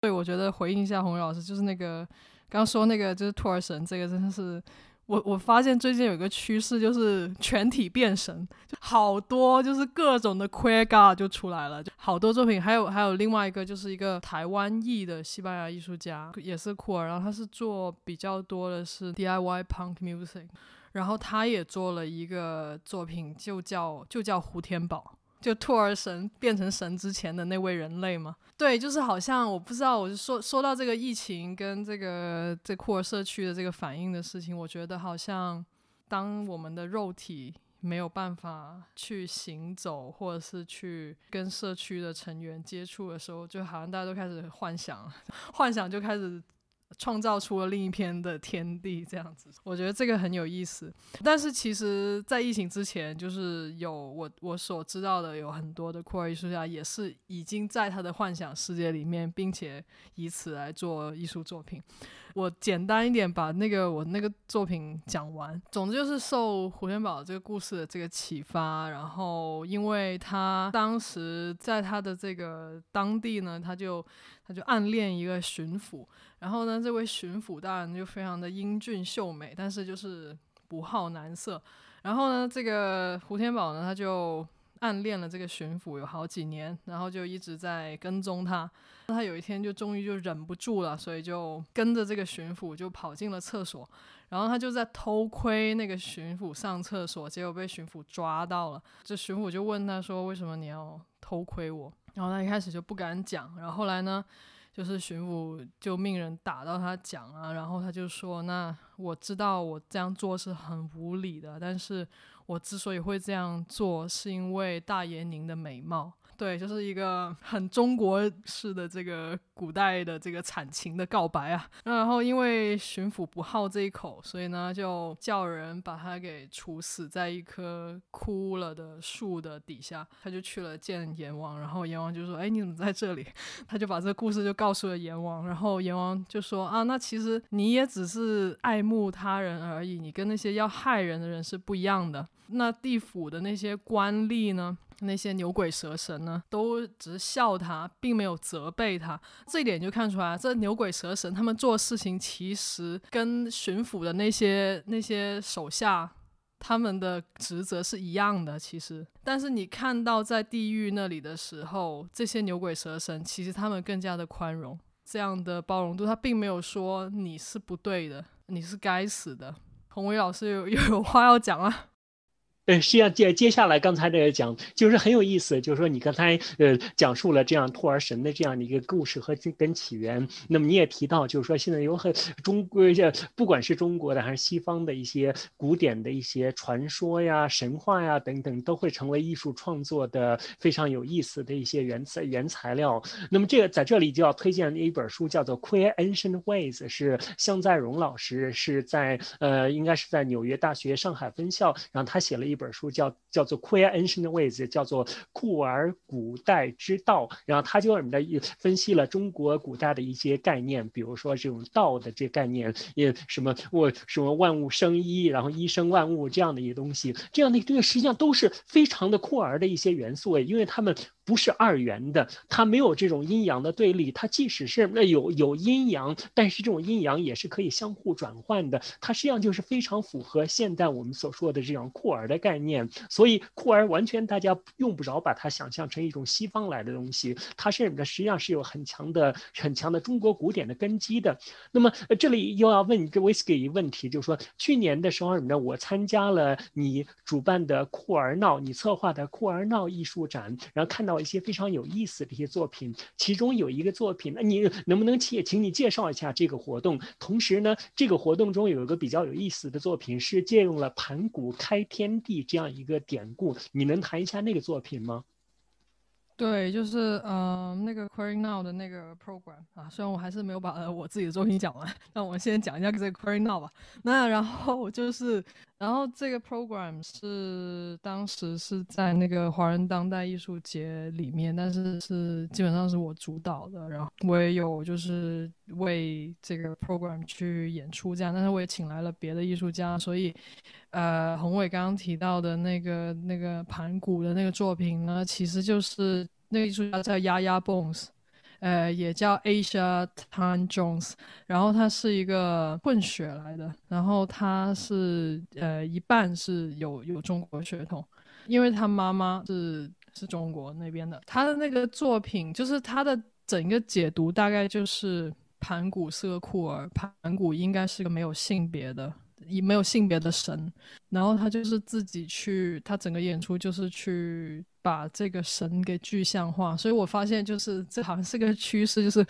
对，我觉得回应一下洪宇老师，就是那个刚说那个就是托儿神，这个真的是。我我发现最近有一个趋势，就是全体变神，就好多就是各种的 queer god 就出来了，就好多作品。还有还有另外一个，就是一个台湾裔的西班牙艺术家，也是酷儿，然后他是做比较多的是 DIY punk music，然后他也做了一个作品，就叫就叫胡天宝。就兔儿神变成神之前的那位人类吗？对，就是好像我不知道，我就说说到这个疫情跟这个这库尔社区的这个反应的事情，我觉得好像当我们的肉体没有办法去行走，或者是去跟社区的成员接触的时候，就好像大家都开始幻想，幻想就开始。创造出了另一片的天地，这样子，我觉得这个很有意思。但是其实，在疫情之前，就是有我我所知道的，有很多的酷儿艺术家也是已经在他的幻想世界里面，并且以此来做艺术作品。我简单一点把那个我那个作品讲完。总之就是受胡天宝这个故事的这个启发，然后因为他当时在他的这个当地呢，他就他就暗恋一个巡抚，然后呢，这位巡抚大人就非常的英俊秀美，但是就是不好男色。然后呢，这个胡天宝呢，他就暗恋了这个巡抚有好几年，然后就一直在跟踪他。他有一天就终于就忍不住了，所以就跟着这个巡抚就跑进了厕所，然后他就在偷窥那个巡抚上厕所，结果被巡抚抓到了。这巡抚就问他说：“为什么你要偷窥我？”然后他一开始就不敢讲，然后后来呢，就是巡抚就命人打到他讲啊，然后他就说：“那我知道我这样做是很无理的，但是我之所以会这样做，是因为大爷您的美貌。”对，就是一个很中国式的这个古代的这个惨情的告白啊。然后因为巡抚不好这一口，所以呢就叫人把他给处死在一棵枯了的树的底下。他就去了见阎王，然后阎王就说：“哎，你怎么在这里？” 他就把这个故事就告诉了阎王。然后阎王就说：“啊，那其实你也只是爱慕他人而已，你跟那些要害人的人是不一样的。那地府的那些官吏呢？”那些牛鬼蛇神呢，都只是笑他，并没有责备他。这一点就看出来，这牛鬼蛇神他们做事情其实跟巡抚的那些那些手下他们的职责是一样的。其实，但是你看到在地狱那里的时候，这些牛鬼蛇神其实他们更加的宽容，这样的包容度，他并没有说你是不对的，你是该死的。洪伟老师有又 有话要讲啊。呃，实际上接接下来刚才这个讲就是很有意思，就是说你刚才呃讲述了这样托儿神的这样的一个故事和跟起源。那么你也提到，就是说现在有很中国这不管是中国的还是西方的一些古典的一些传说呀、神话呀等等，都会成为艺术创作的非常有意思的一些原材原材料。那么这个在这里就要推荐一本书，叫做《Queer Ancient Ways》，是向在荣老师是在呃应该是在纽约大学上海分校，然后他写了一。本书叫叫做《Queer Ancient Ways》，叫做酷儿古代之道。然后他就什么的分析了中国古代的一些概念，比如说这种道的这概念，也什么我什么万物生一，然后一生万物这样的一些东西，这样的这个实际上都是非常的酷儿的一些元素，因为他们。不是二元的，它没有这种阴阳的对立。它即使是那有有阴阳，但是这种阴阳也是可以相互转换的。它实际上就是非常符合现代我们所说的这种酷儿的概念。所以酷儿完全大家用不着把它想象成一种西方来的东西，它是实际上是有很强的很强的中国古典的根基的。那么这里又要问一个 Whisky 一个问题，就是说去年的时候呢，我参加了你主办的酷儿闹，你策划的酷儿闹艺术展，然后看到。一些非常有意思的一些作品，其中有一个作品，那你能不能请请你介绍一下这个活动？同时呢，这个活动中有一个比较有意思的作品，是借用了盘古开天地这样一个典故，你能谈一下那个作品吗？对，就是呃那个 Query Now 的那个 program 啊，虽然我还是没有把我自己的作品讲完，那我先讲一下这个 Query Now 吧。那然后就是，然后这个 program 是当时是在那个华人当代艺术节里面，但是是基本上是我主导的，然后我也有就是为这个 program 去演出这样，但是我也请来了别的艺术家，所以。呃，宏伟刚刚提到的那个那个盘古的那个作品呢，其实就是那个艺术家叫丫丫 Bones，呃，也叫 Asia Tan Jones，然后他是一个混血来的，然后他是呃一半是有有中国血统，因为他妈妈是是中国那边的。他的那个作品就是他的整个解读大概就是盘古是个酷儿，盘古应该是个没有性别的。以没有性别的神，然后他就是自己去，他整个演出就是去把这个神给具象化，所以我发现就是这好像是个趋势，就是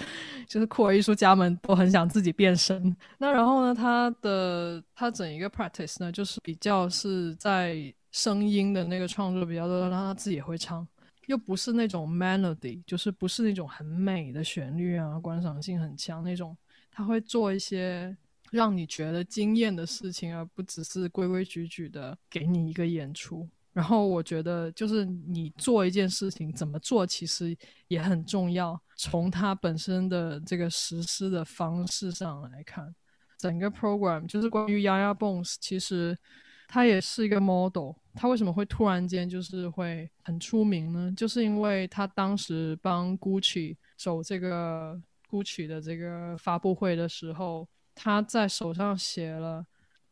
就是酷儿艺术家们都很想自己变神。那然后呢，他的他整一个 practice 呢，就是比较是在声音的那个创作比较多，让他自己也会唱，又不是那种 melody，就是不是那种很美的旋律啊，观赏性很强那种，他会做一些。让你觉得惊艳的事情，而不只是规规矩矩的给你一个演出。然后我觉得，就是你做一件事情怎么做，其实也很重要。从它本身的这个实施的方式上来看，整个 program 就是关于 Yaya Bones，其实它也是一个 model。它为什么会突然间就是会很出名呢？就是因为他当时帮 Gucci 走这个 Gucci 的这个发布会的时候。他在手上写了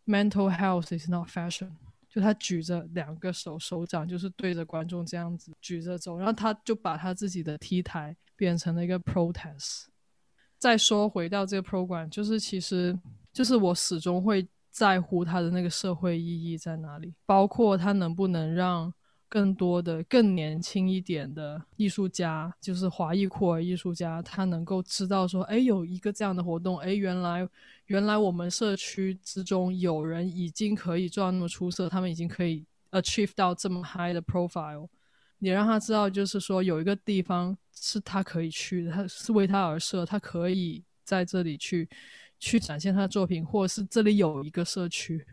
“Mental health is not fashion”，就他举着两个手，手掌就是对着观众这样子举着走，然后他就把他自己的 T 台变成了一个 protest。再说回到这个 program，就是其实就是我始终会在乎他的那个社会意义在哪里，包括他能不能让。更多的更年轻一点的艺术家，就是华裔酷儿艺术家，他能够知道说，哎，有一个这样的活动，哎，原来原来我们社区之中有人已经可以做到那么出色，他们已经可以 achieve 到这么 high 的 profile。你让他知道，就是说有一个地方是他可以去的，他是为他而设，他可以在这里去去展现他的作品，或者是这里有一个社区。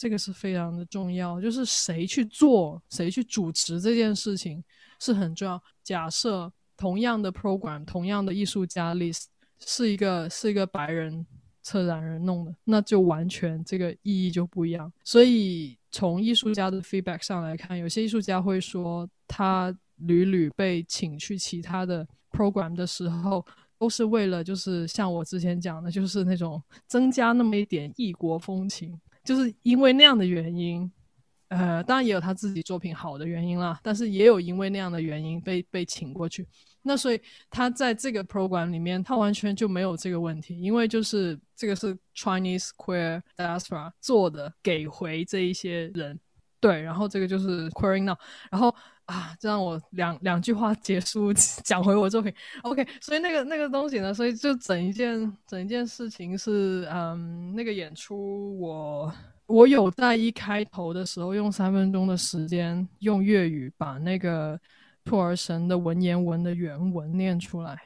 这个是非常的重要，就是谁去做，谁去主持这件事情是很重要。假设同样的 program，同样的艺术家 list 是一个是一个白人策展人弄的，那就完全这个意义就不一样。所以从艺术家的 feedback 上来看，有些艺术家会说，他屡屡被请去其他的 program 的时候，都是为了就是像我之前讲的，就是那种增加那么一点异国风情。就是因为那样的原因，呃，当然也有他自己作品好的原因啦，但是也有因为那样的原因被被请过去。那所以他在这个 program 里面，他完全就没有这个问题，因为就是这个是 Chinese Queer Diaspora 做的，给回这一些人。对，然后这个就是 queering now，然后啊，这让我两两句话结束 讲回我作品。OK，所以那个那个东西呢，所以就整一件整一件事情是，嗯，那个演出我我有在一开头的时候用三分钟的时间用粤语把那个兔儿神的文言文的原文念出来，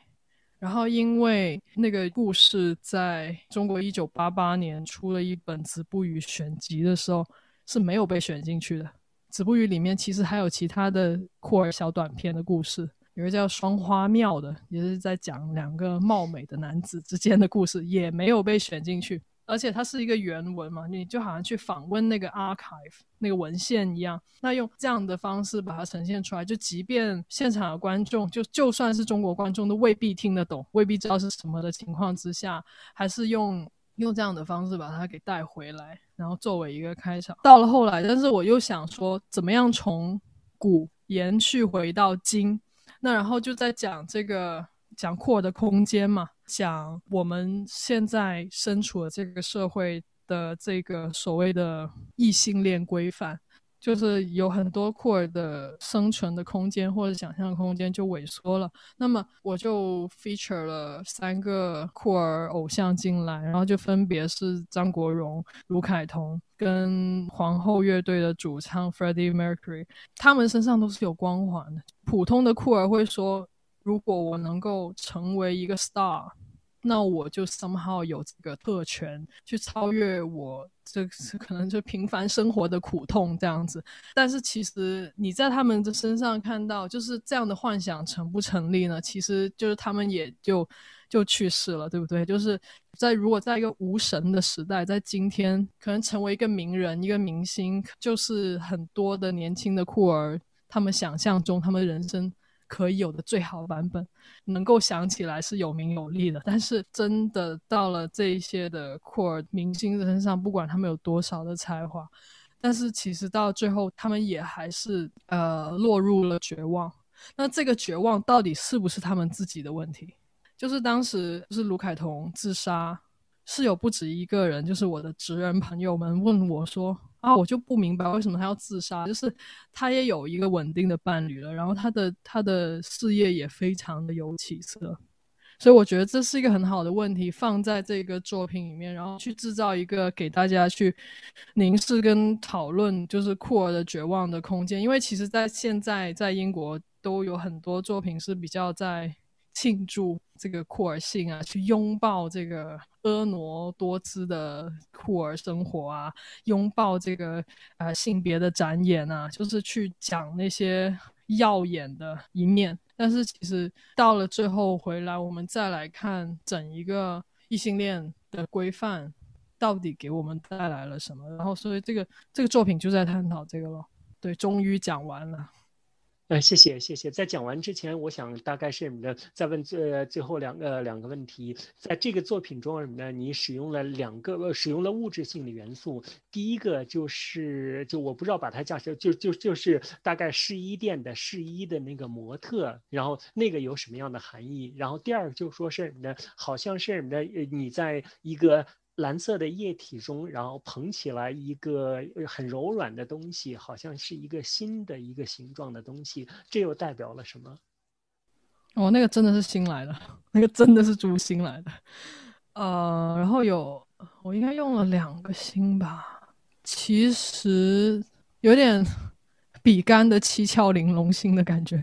然后因为那个故事在中国一九八八年出了一本子不语选集的时候。是没有被选进去的。子不语里面其实还有其他的库尔小短片的故事，有一个叫《双花庙》的，也是在讲两个貌美的男子之间的故事，也没有被选进去。而且它是一个原文嘛，你就好像去访问那个 archive 那个文献一样。那用这样的方式把它呈现出来，就即便现场的观众，就就算是中国观众都未必听得懂，未必知道是什么的情况之下，还是用。用这样的方式把它给带回来，然后作为一个开场。到了后来，但是我又想说，怎么样从古延续回到今？那然后就在讲这个讲扩的空间嘛，讲我们现在身处的这个社会的这个所谓的异性恋规范。就是有很多库尔的生存的空间或者想象空间就萎缩了，那么我就 feature 了三个库尔偶像进来，然后就分别是张国荣、卢凯彤跟皇后乐队的主唱 Freddie Mercury，他们身上都是有光环的。普通的库尔会说，如果我能够成为一个 star。那我就 somehow 有这个特权去超越我这可能就平凡生活的苦痛这样子，但是其实你在他们的身上看到，就是这样的幻想成不成立呢？其实就是他们也就就去世了，对不对？就是在如果在一个无神的时代，在今天可能成为一个名人、一个明星，就是很多的年轻的酷儿他们想象中他们人生。可以有的最好的版本，能够想起来是有名有利的。但是真的到了这一些的酷儿明星身上，不管他们有多少的才华，但是其实到最后，他们也还是呃落入了绝望。那这个绝望到底是不是他们自己的问题？就是当时是卢凯彤自杀，是有不止一个人，就是我的职人朋友们问我说。啊，我就不明白为什么他要自杀。就是他也有一个稳定的伴侣了，然后他的他的事业也非常的有起色，所以我觉得这是一个很好的问题，放在这个作品里面，然后去制造一个给大家去凝视跟讨论，就是库尔的绝望的空间。因为其实，在现在在英国都有很多作品是比较在。庆祝这个酷儿性啊，去拥抱这个婀娜多姿的酷儿生活啊，拥抱这个呃性别的展演啊，就是去讲那些耀眼的一面。但是其实到了最后回来，我们再来看整一个异性恋的规范到底给我们带来了什么。然后，所以这个这个作品就在探讨这个了。对，终于讲完了。呃，谢谢谢谢。在讲完之前，我想大概是的再问最最后两个两个问题。在这个作品中什么呢，你使用了两个使用了物质性的元素。第一个就是就我不知道把它叫成就就就是大概试衣店的试衣的那个模特，然后那个有什么样的含义？然后第二个就说是呢，好像是的你在一个。蓝色的液体中，然后捧起来一个很柔软的东西，好像是一个新的一个形状的东西，这又代表了什么？哦，那个真的是新来的，那个真的是猪新来的。呃，然后有我应该用了两个星吧，其实有点比干的七窍玲珑心的感觉。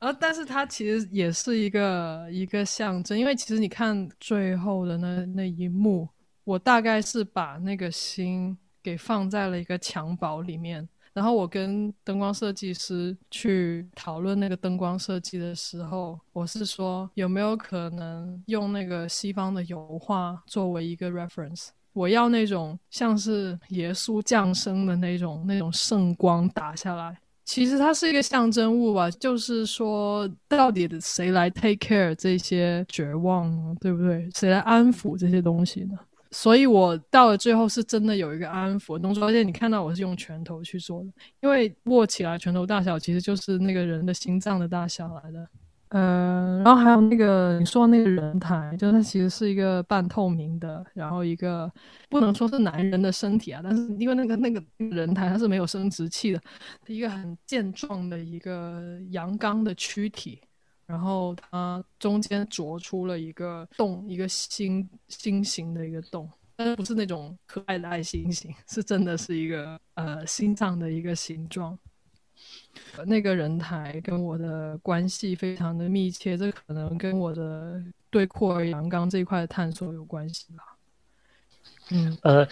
然后，但是它其实也是一个一个象征，因为其实你看最后的那那一幕。我大概是把那个心给放在了一个襁褓里面，然后我跟灯光设计师去讨论那个灯光设计的时候，我是说有没有可能用那个西方的油画作为一个 reference？我要那种像是耶稣降生的那种那种圣光打下来。其实它是一个象征物吧，就是说到底谁来 take care 这些绝望呢，对不对？谁来安抚这些东西呢？所以我到了最后是真的有一个安抚动作，而且你看到我是用拳头去做的，因为握起来拳头大小其实就是那个人的心脏的大小来的。呃，然后还有那个你说那个人台，就是它其实是一个半透明的，然后一个不能说是男人的身体啊，但是因为那个那个人台它是没有生殖器的，一个很健壮的一个阳刚的躯体，然后它中间啄出了一个洞，一个心心形的一个洞，但是不是那种可爱的爱心形，是真的是一个呃心脏的一个形状。那个人台跟我的关系非常的密切，这可能跟我的对库尔阳刚这一块的探索有关系吧。嗯，呃，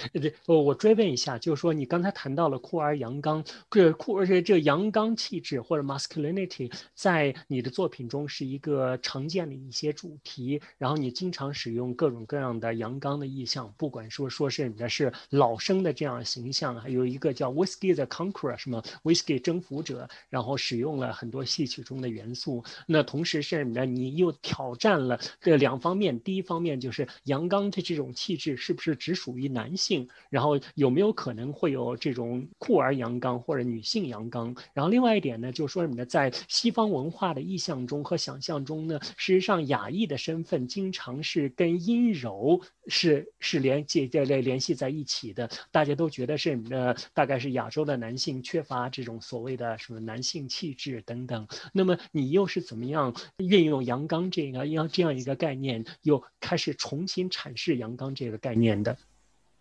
我我追问一下，就是说你刚才谈到了酷儿阳刚，这酷而且这阳刚气质或者 masculinity 在你的作品中是一个常见的一些主题，然后你经常使用各种各样的阳刚的意象，不管说说是你的是老生的这样形象，还有一个叫 whiskey the conqueror 什么 whiskey 征服者，然后使用了很多戏曲中的元素。那同时是呢，你又挑战了这两方面，第一方面就是阳刚的这种气质是不是直属属于男性，然后有没有可能会有这种酷儿阳刚或者女性阳刚？然后另外一点呢，就是说什么呢？在西方文化的意象中和想象中呢，事实上亚裔的身份经常是跟阴柔是是连接联联系在一起的。大家都觉得是呃，大概是亚洲的男性缺乏这种所谓的什么男性气质等等。那么你又是怎么样运用阳刚这个样这样一个概念，又开始重新阐释阳刚这个概念的？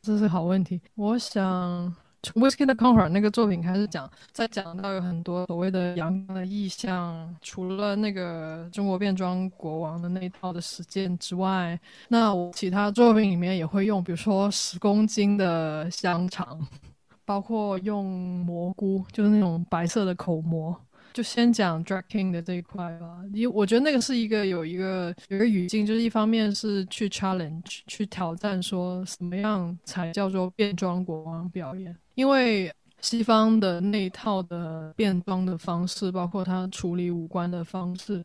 这是好问题。我想从 Whiskey 的 Conquer 那个作品开始讲，再讲到有很多所谓的阳刚的意象，除了那个中国变装国王的那一套的实践之外，那我其他作品里面也会用，比如说十公斤的香肠，包括用蘑菇，就是那种白色的口蘑。就先讲 drag king 的这一块吧，因为我觉得那个是一个有一个有一个语境，就是一方面是去 challenge 去挑战，说什么样才叫做变装国王表演，因为西方的那一套的变装的方式，包括他处理五官的方式，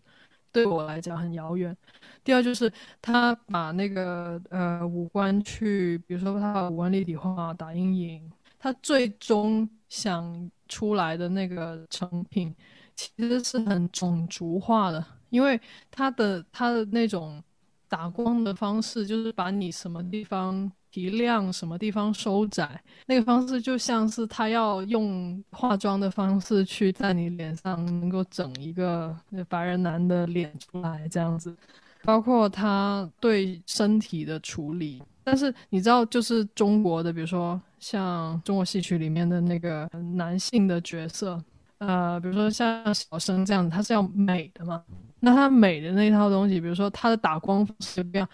对我来讲很遥远。第二就是他把那个呃五官去，比如说他把五官立体化、打阴影，他最终想出来的那个成品。其实是很种族化的，因为他的他的那种打光的方式，就是把你什么地方提亮，什么地方收窄，那个方式就像是他要用化妆的方式去在你脸上能够整一个白人男的脸出来这样子，包括他对身体的处理。但是你知道，就是中国的，比如说像中国戏曲里面的那个男性的角色。呃，比如说像小生这样，他是要美的嘛？那他美的那套东西，比如说他的打光是不一样，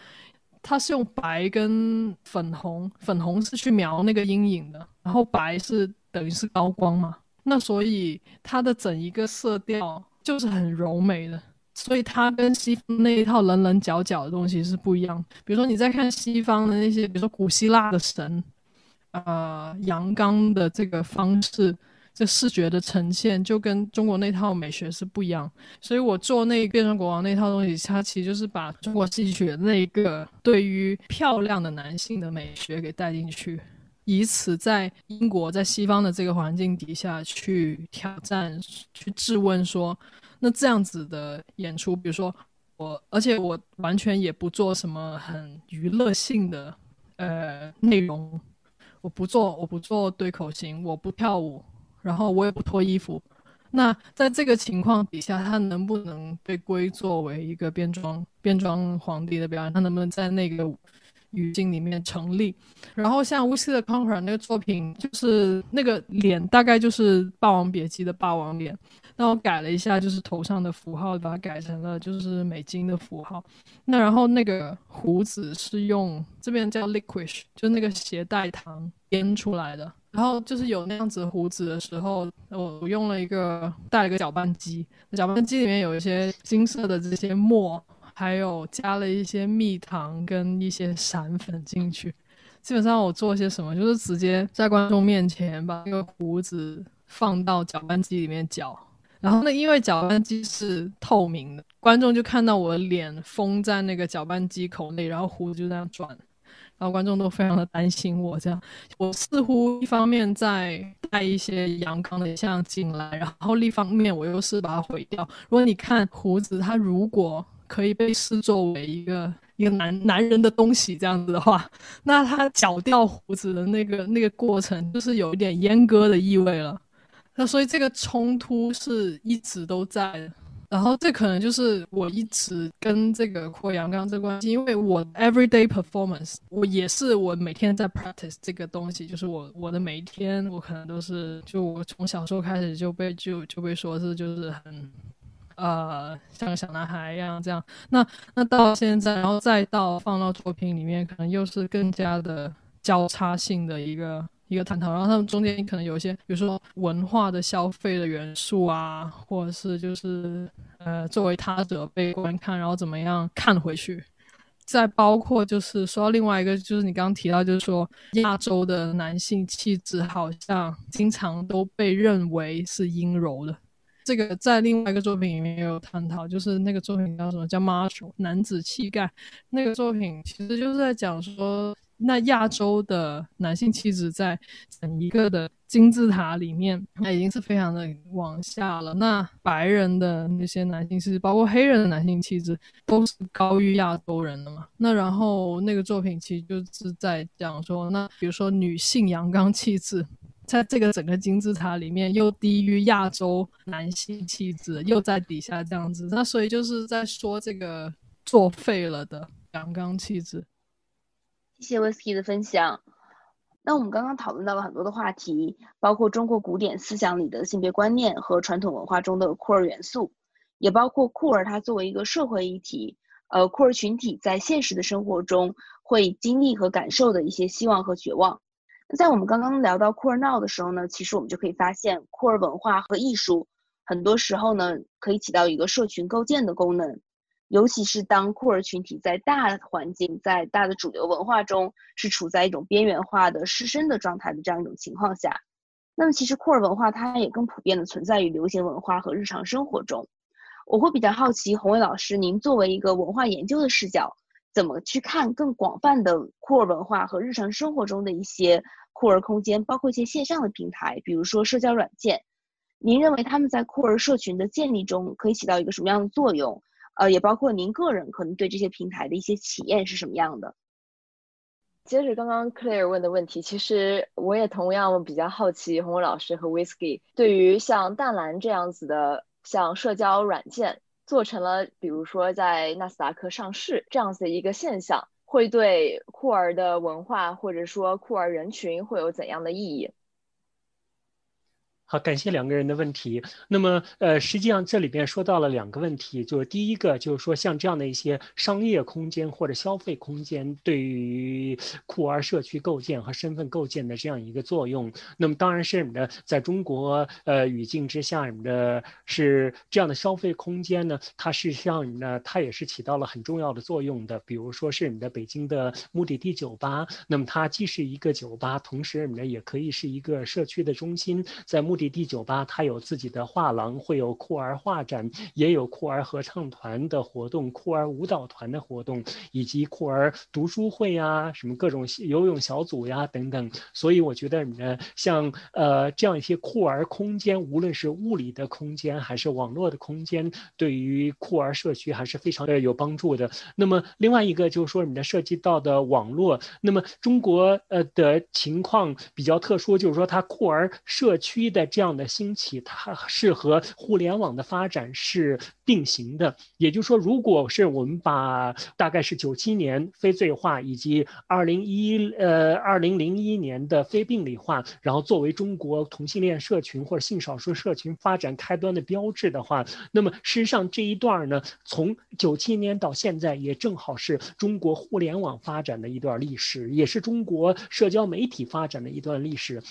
他是用白跟粉红，粉红是去描那个阴影的，然后白是等于是高光嘛。那所以它的整一个色调就是很柔美的，所以它跟西方那一套棱棱角角的东西是不一样。比如说你在看西方的那些，比如说古希腊的神，呃，阳刚的这个方式。这视觉的呈现就跟中国那套美学是不一样，所以我做那变装国王那套东西，它其实就是把中国戏曲的那个对于漂亮的男性的美学给带进去，以此在英国在西方的这个环境底下去挑战、去质问说，那这样子的演出，比如说我，而且我完全也不做什么很娱乐性的呃内容，我不做，我不做对口型，我不跳舞。然后我也不脱衣服，那在这个情况底下，他能不能被归作为一个变装变装皇帝的表演？他能不能在那个语境里面成立？然后像乌西的 Conquer 那个作品，就是那个脸大概就是《霸王别姬》的霸王脸，那我改了一下，就是头上的符号把它改成了就是美金的符号。那然后那个胡子是用这边叫 Liquish，就那个鞋带糖编出来的。然后就是有那样子胡子的时候，我用了一个带了个搅拌机，搅拌机里面有一些金色的这些墨，还有加了一些蜜糖跟一些闪粉进去。基本上我做些什么，就是直接在观众面前把那个胡子放到搅拌机里面搅，然后呢，因为搅拌机是透明的，观众就看到我的脸封在那个搅拌机口内，然后胡子就这样转。然后观众都非常的担心我，这样我似乎一方面在带一些阳刚的像进来，然后另一方面我又是把它毁掉。如果你看胡子，它如果可以被视作为一个一个男男人的东西这样子的话，那他绞掉胡子的那个那个过程就是有一点阉割的意味了。那所以这个冲突是一直都在。然后这可能就是我一直跟这个扩阳刚这关系，因为我 everyday performance，我也是我每天在 practice 这个东西，就是我我的每一天，我可能都是就我从小时候开始就被就就被说是就是很呃像个小男孩一样这样，那那到现在，然后再到放到作品里面，可能又是更加的交叉性的一个。一个探讨，然后他们中间可能有一些，比如说文化的消费的元素啊，或者是就是呃作为他者被观看，然后怎么样看回去，再包括就是说到另外一个，就是你刚刚提到，就是说亚洲的男性气质好像经常都被认为是阴柔的，这个在另外一个作品里面也有探讨，就是那个作品叫什么叫 Marshall 男子气概，那个作品其实就是在讲说。那亚洲的男性气质在整一个的金字塔里面，那已经是非常的往下了。那白人的那些男性气质，包括黑人的男性气质，都是高于亚洲人的嘛？那然后那个作品其实就是在讲说，那比如说女性阳刚气质，在这个整个金字塔里面又低于亚洲男性气质，又在底下这样子。那所以就是在说这个作废了的阳刚气质。谢谢 Whisky 的分享。那我们刚刚讨论到了很多的话题，包括中国古典思想里的性别观念和传统文化中的酷儿元素，也包括酷儿它作为一个社会议题，呃，酷儿群体在现实的生活中会经历和感受的一些希望和绝望。那在我们刚刚聊到酷儿闹的时候呢，其实我们就可以发现，酷儿文化和艺术很多时候呢，可以起到一个社群构建的功能。尤其是当酷儿群体在大环境、在大的主流文化中是处在一种边缘化的失身的状态的这样一种情况下，那么其实酷儿文化它也更普遍的存在于流行文化和日常生活中。我会比较好奇，洪伟老师，您作为一个文化研究的视角，怎么去看更广泛的酷儿文化和日常生活中的一些酷儿空间，包括一些线上的平台，比如说社交软件，您认为他们在酷儿社群的建立中可以起到一个什么样的作用？呃，也包括您个人可能对这些平台的一些体验是什么样的？接着刚刚 Claire 问的问题，其实我也同样比较好奇，洪老师和 Whisky 对于像淡蓝这样子的，像社交软件做成了，比如说在纳斯达克上市这样子的一个现象，会对酷儿的文化或者说酷儿人群会有怎样的意义？好，感谢两个人的问题。那么，呃，实际上这里边说到了两个问题，就是第一个就是说，像这样的一些商业空间或者消费空间对于酷儿社区构建和身份构建的这样一个作用。那么，当然是你的，在中国呃语境之下，什么的是这样的消费空间呢？它事实上呢，它也是起到了很重要的作用的。比如说是你的北京的目的地酒吧，那么它既是一个酒吧，同时呢也可以是一个社区的中心，在目目的地酒吧，它有自己的画廊，会有酷儿画展，也有酷儿合唱团的活动、酷儿舞蹈团的活动，以及酷儿读书会呀，什么各种游泳小组呀等等。所以我觉得，呃，像呃这样一些酷儿空间，无论是物理的空间还是网络的空间，对于酷儿社区还是非常的有帮助的。那么另外一个就是说，你的涉及到的网络，那么中国呃的情况比较特殊，就是说它酷儿社区的。这样的兴起，它是和互联网的发展是并行的。也就是说，如果是我们把大概是九七年非罪化以及二零一呃二零零一年的非病理化，然后作为中国同性恋社群或者性少数社群发展开端的标志的话，那么事实上这一段呢，从九七年到现在，也正好是中国互联网发展的一段历史，也是中国社交媒体发展的一段历史。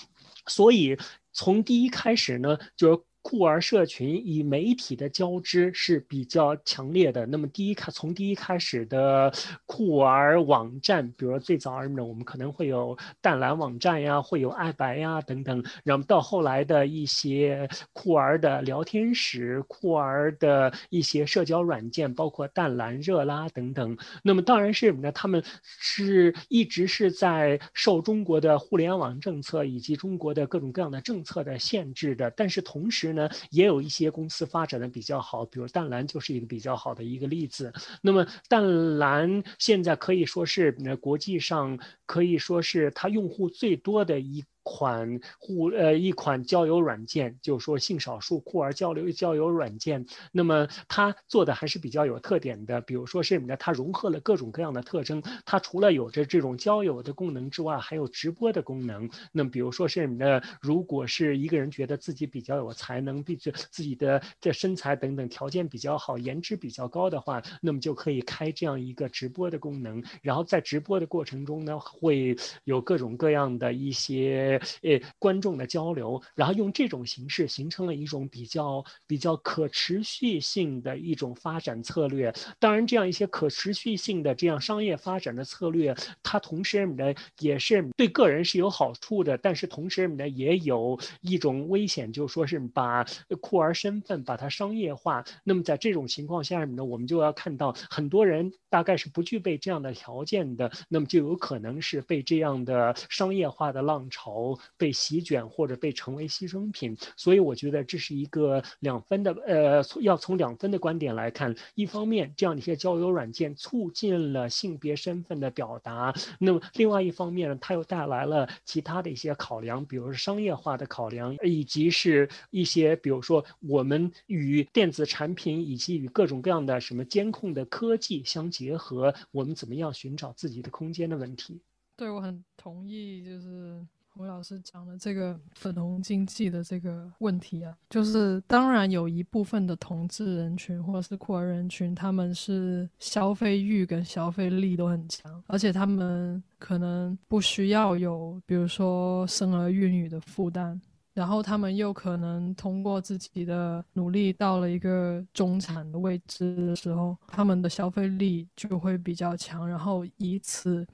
所以，从第一开始呢，就是酷儿社群与媒体的交织是比较强烈的。那么第一开从第一开始的酷儿网站，比如说最早呢，我们可能会有淡蓝网站呀，会有爱白呀等等，然后到后来的一些酷儿的聊天室、酷儿的一些社交软件，包括淡蓝、热拉等等。那么当然是什么呢？他们是一直是在受中国的互联网政策以及中国的各种各样的政策的限制的，但是同时呢，也有一些公司发展的比较好，比如淡蓝就是一个比较好的一个例子。那么淡蓝现在可以说是国际上可以说是它用户最多的一。款互呃一款交友软件，就是说性少数酷儿交流交友软件，那么它做的还是比较有特点的。比如说是什么呢？它融合了各种各样的特征。它除了有着这种交友的功能之外，还有直播的功能。那么比如说是什么呢？如果是一个人觉得自己比较有才能，并且自己的这身材等等条件比较好，颜值比较高的话，那么就可以开这样一个直播的功能。然后在直播的过程中呢，会有各种各样的一些。呃，观众的交流，然后用这种形式形成了一种比较比较可持续性的一种发展策略。当然，这样一些可持续性的这样商业发展的策略，它同时呢也是对个人是有好处的，但是同时呢也有一种危险，就是说是把酷儿身份把它商业化。那么在这种情况下呢，我们就要看到很多人大概是不具备这样的条件的，那么就有可能是被这样的商业化的浪潮。被席卷或者被成为牺牲品，所以我觉得这是一个两分的，呃，要从两分的观点来看。一方面，这样的一些交友软件促进了性别身份的表达；那么另外一方面呢，它又带来了其他的一些考量，比如说商业化的考量，以及是一些比如说我们与电子产品以及与各种各样的什么监控的科技相结合，我们怎么样寻找自己的空间的问题。对，我很同意，就是。吴老师讲的这个粉红经济的这个问题啊，就是当然有一部分的同志人群或者是酷儿人群，他们是消费欲跟消费力都很强，而且他们可能不需要有，比如说生儿育女的负担，然后他们又可能通过自己的努力到了一个中产的位置的时候，他们的消费力就会比较强，然后以此。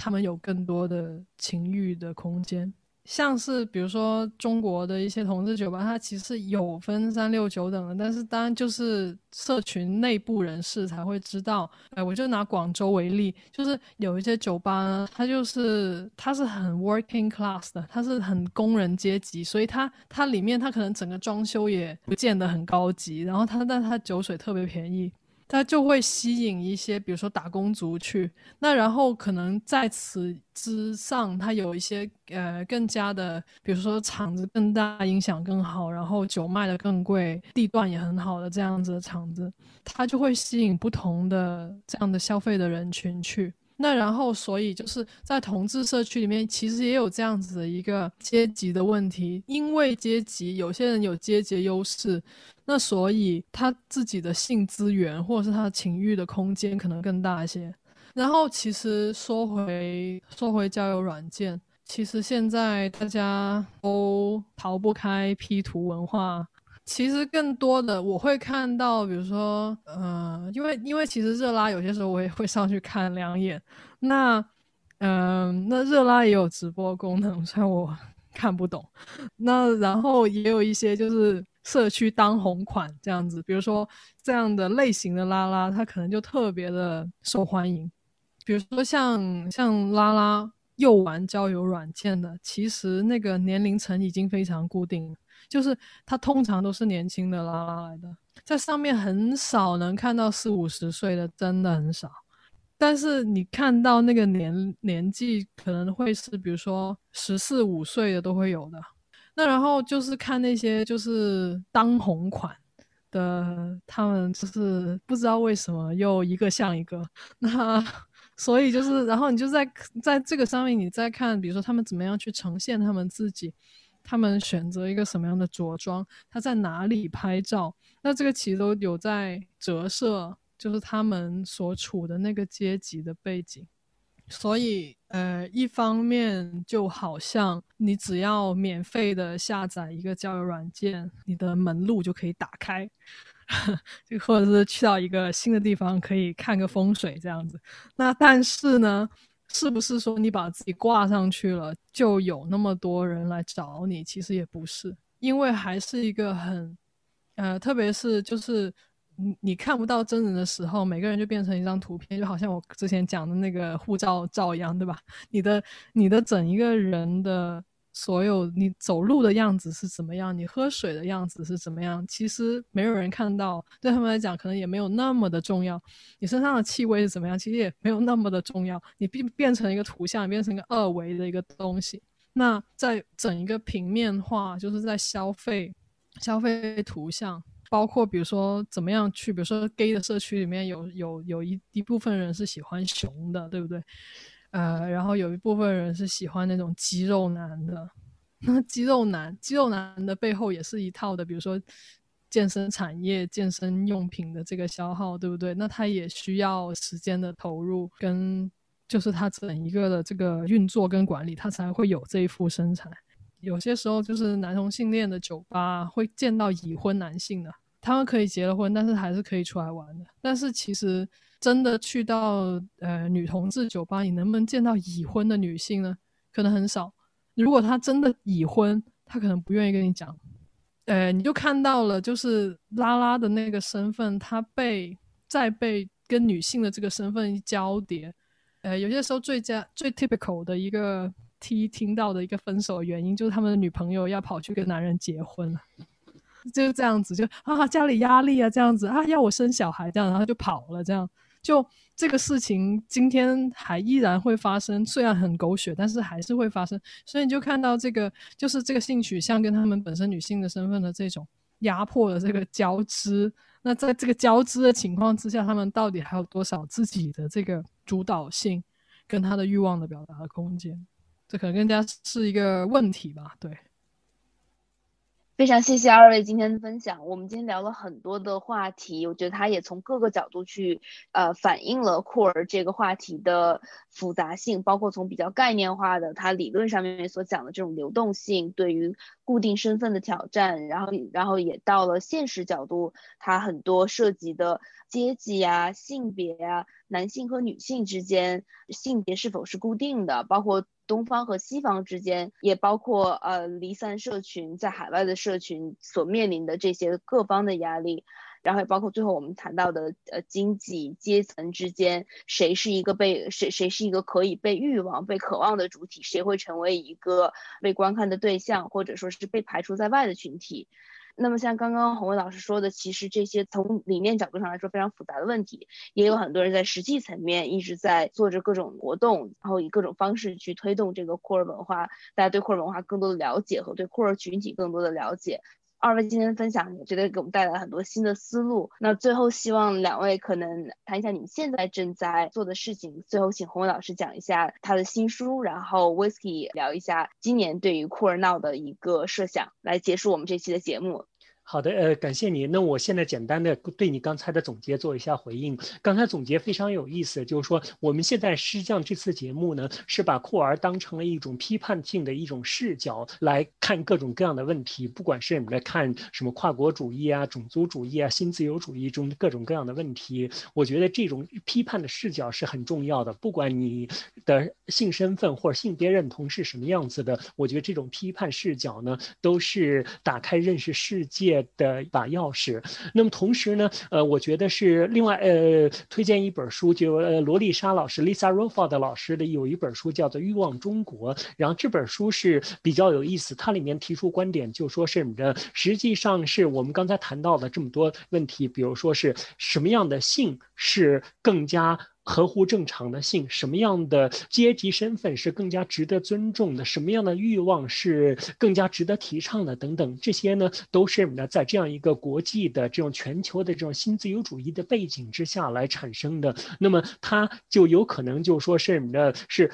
他们有更多的情欲的空间，像是比如说中国的一些同志酒吧，它其实有分三六九等的，但是当然就是社群内部人士才会知道。哎，我就拿广州为例，就是有一些酒吧呢，它就是它是很 working class 的，它是很工人阶级，所以它它里面它可能整个装修也不见得很高级，然后它但它酒水特别便宜。它就会吸引一些，比如说打工族去，那然后可能在此之上，它有一些呃更加的，比如说场子更大，音响更好，然后酒卖的更贵，地段也很好的这样子的场子，它就会吸引不同的这样的消费的人群去。那然后，所以就是在同志社区里面，其实也有这样子的一个阶级的问题，因为阶级，有些人有阶级优势，那所以他自己的性资源或者是他情欲的空间可能更大一些。然后，其实说回说回交友软件，其实现在大家都逃不开 P 图文化。其实更多的我会看到，比如说，嗯，因为因为其实热拉有些时候我也会上去看两眼。那，嗯，那热拉也有直播功能，虽然我看不懂。那然后也有一些就是社区当红款这样子，比如说这样的类型的拉拉，它可能就特别的受欢迎。比如说像像拉拉又玩交友软件的，其实那个年龄层已经非常固定。就是他通常都是年轻的拉拉来的，在上面很少能看到四五十岁的，真的很少。但是你看到那个年年纪可能会是，比如说十四五岁的都会有的。那然后就是看那些就是当红款的，他们就是不知道为什么又一个像一个。那所以就是，然后你就在在这个上面你再看，比如说他们怎么样去呈现他们自己。他们选择一个什么样的着装？他在哪里拍照？那这个其实都有在折射，就是他们所处的那个阶级的背景。所以，呃，一方面就好像你只要免费的下载一个交友软件，你的门路就可以打开，就或者是去到一个新的地方可以看个风水这样子。那但是呢，是不是说你把自己挂上去了，就有那么多人来找你？其实也不是，因为还是一个很，呃，特别是就是。你看不到真人的时候，每个人就变成一张图片，就好像我之前讲的那个护照照一样，对吧？你的你的整一个人的所有，你走路的样子是怎么样，你喝水的样子是怎么样，其实没有人看到，对他们来讲可能也没有那么的重要。你身上的气味是怎么样，其实也没有那么的重要。你变变成一个图像，变成一个二维的一个东西。那在整一个平面化，就是在消费消费图像。包括比如说怎么样去，比如说 gay 的社区里面有有有一一部分人是喜欢熊的，对不对？呃，然后有一部分人是喜欢那种肌肉男的。那肌肉男，肌肉男的背后也是一套的，比如说健身产业、健身用品的这个消耗，对不对？那他也需要时间的投入，跟就是他整一个的这个运作跟管理，他才会有这一副身材。有些时候就是男同性恋的酒吧会见到已婚男性的，他们可以结了婚，但是还是可以出来玩的。但是其实真的去到呃女同志酒吧，你能不能见到已婚的女性呢？可能很少。如果他真的已婚，他可能不愿意跟你讲。呃，你就看到了，就是拉拉的那个身份，他被再被跟女性的这个身份交叠。呃，有些时候最佳最 typical 的一个。听听到的一个分手原因，就是他们的女朋友要跑去跟男人结婚了，就是这样子，就啊家里压力啊这样子啊要我生小孩这样，然后就跑了，这样就这个事情今天还依然会发生，虽然很狗血，但是还是会发生。所以你就看到这个，就是这个性取向跟他们本身女性的身份的这种压迫的这个交织。那在这个交织的情况之下，他们到底还有多少自己的这个主导性跟他的欲望的表达的空间？这可能更加是一个问题吧，对。非常谢谢二位今天的分享，我们今天聊了很多的话题，我觉得他也从各个角度去呃反映了库尔这个话题的复杂性，包括从比较概念化的他理论上面所讲的这种流动性对于固定身份的挑战，然后然后也到了现实角度，他很多涉及的阶级啊、性别啊、男性和女性之间性别是否是固定的，包括。东方和西方之间，也包括呃离散社群在海外的社群所面临的这些各方的压力，然后也包括最后我们谈到的呃经济阶层之间，谁是一个被谁谁是一个可以被欲望被渴望的主体，谁会成为一个被观看的对象，或者说是被排除在外的群体。那么像刚刚洪伟老师说的，其实这些从理念角度上来说非常复杂的问题，也有很多人在实际层面一直在做着各种活动，然后以各种方式去推动这个库尔文化，大家对库尔文化更多的了解和对库尔群体更多的了解。二位今天的分享，我觉得给我们带来很多新的思路。那最后希望两位可能谈一下你们现在正在做的事情。最后请洪伟老师讲一下他的新书，然后 Whisky 聊一下今年对于酷儿闹的一个设想，来结束我们这期的节目。好的，呃，感谢你。那我现在简单的对你刚才的总结做一下回应。刚才总结非常有意思，就是说我们现在实际上这次节目呢，是把酷儿当成了一种批判性的一种视角来看各种各样的问题，不管是我们看什么跨国主义啊、种族主义啊、新自由主义中各种各样的问题。我觉得这种批判的视角是很重要的，不管你的性身份或者性别认同是什么样子的，我觉得这种批判视角呢，都是打开认识世界。的一把钥匙。那么同时呢，呃，我觉得是另外呃，推荐一本书，就呃罗丽莎老师 Lisa r o f o r d 老师的有一本书叫做《欲望中国》。然后这本书是比较有意思，它里面提出观点，就说是的，实际上是我们刚才谈到的这么多问题，比如说是什么样的性是更加。合乎正常的性，什么样的阶级身份是更加值得尊重的？什么样的欲望是更加值得提倡的？等等，这些呢，都是呢，在这样一个国际的这种全球的这种新自由主义的背景之下来产生的。那么，它就有可能就说是呢，是。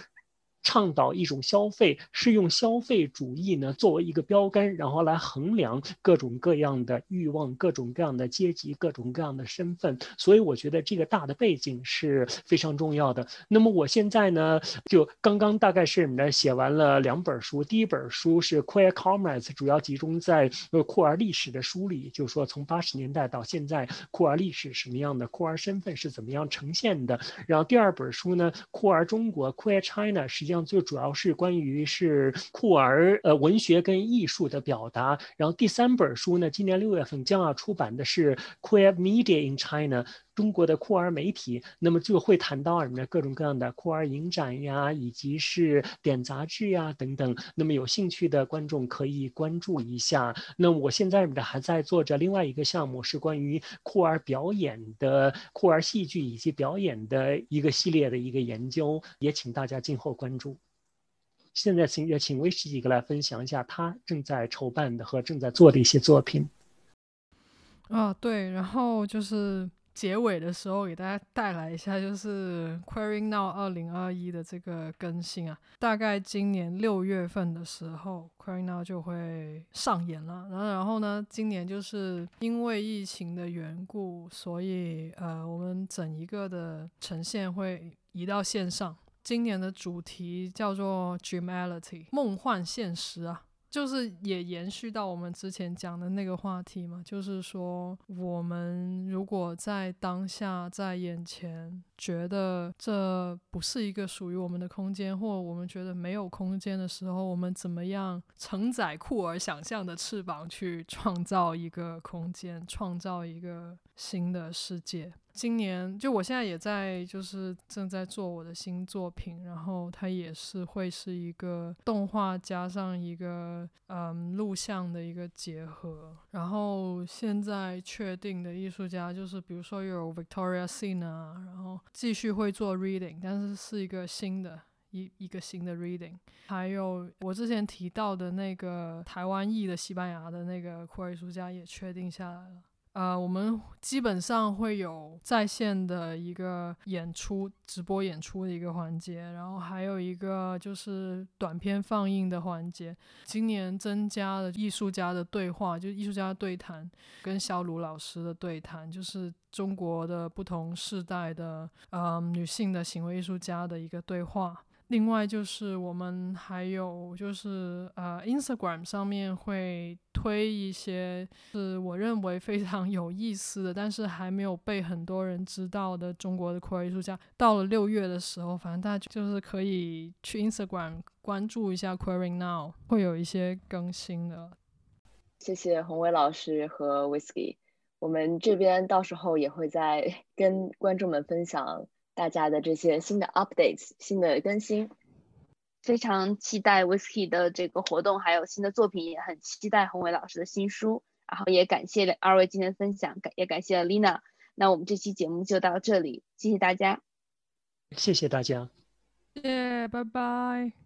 倡导一种消费，是用消费主义呢作为一个标杆，然后来衡量各种各样的欲望、各种各样的阶级、各种各样的身份。所以我觉得这个大的背景是非常重要的。那么我现在呢，就刚刚大概是呢写完了两本书，第一本书是 Queer Comrades，主要集中在呃酷儿历史的梳理，就是说从八十年代到现在酷儿历史什么样的，酷儿身份是怎么样呈现的。然后第二本书呢，酷儿中国 Queer China，实际上就主要是关于是酷儿呃文学跟艺术的表达。然后第三本书呢，今年六月份将要出版的是 Queer Media in China。中国的酷儿媒体，那么就会谈到什么呢？各种各样的酷儿影展呀，以及是点杂志呀等等。那么有兴趣的观众可以关注一下。那我现在呢还在做着另外一个项目，是关于酷儿表演的酷儿戏剧以及表演的一个系列的一个研究，也请大家静候关注。现在请也请威士几个来分享一下他正在筹办的和正在做的一些作品。啊，对，然后就是。结尾的时候给大家带来一下，就是 Query Now 二零二一的这个更新啊，大概今年六月份的时候，Query Now 就会上演了。然后，然后呢，今年就是因为疫情的缘故，所以呃，我们整一个的呈现会移到线上。今年的主题叫做 Dreamality，梦幻现实啊。就是也延续到我们之前讲的那个话题嘛，就是说，我们如果在当下，在眼前。觉得这不是一个属于我们的空间，或我们觉得没有空间的时候，我们怎么样承载酷儿想象的翅膀，去创造一个空间，创造一个新的世界？今年就我现在也在，就是正在做我的新作品，然后它也是会是一个动画加上一个嗯录像的一个结合。然后现在确定的艺术家就是，比如说有 Victoria Sin 啊，然后。继续会做 reading，但是是一个新的一一个新的 reading。还有我之前提到的那个台湾裔的西班牙的那个酷儿艺术家也确定下来了。呃，我们基本上会有在线的一个演出、直播演出的一个环节，然后还有一个就是短片放映的环节。今年增加了艺术家的对话，就艺术家对谈，跟肖鲁老师的对谈，就是中国的不同世代的呃女性的行为艺术家的一个对话。另外就是我们还有就是呃，Instagram 上面会推一些是我认为非常 有意思的，但是还没有被很多人知道的中国的酷儿艺术家。到了六月的时候，反正大家就是可以去 Instagram 关注一下 Queering Now，会有一些更新的。谢谢宏伟老师和 Whisky，我们这边到时候也会再 跟观众们分享。大家的这些新的 updates、新的更新，非常期待 Whisky 的这个活动，还有新的作品，也很期待宏伟老师的新书。然后也感谢二位今天分享，感也感谢 Lina。那我们这期节目就到这里，谢谢大家，谢谢大家，谢谢，拜拜。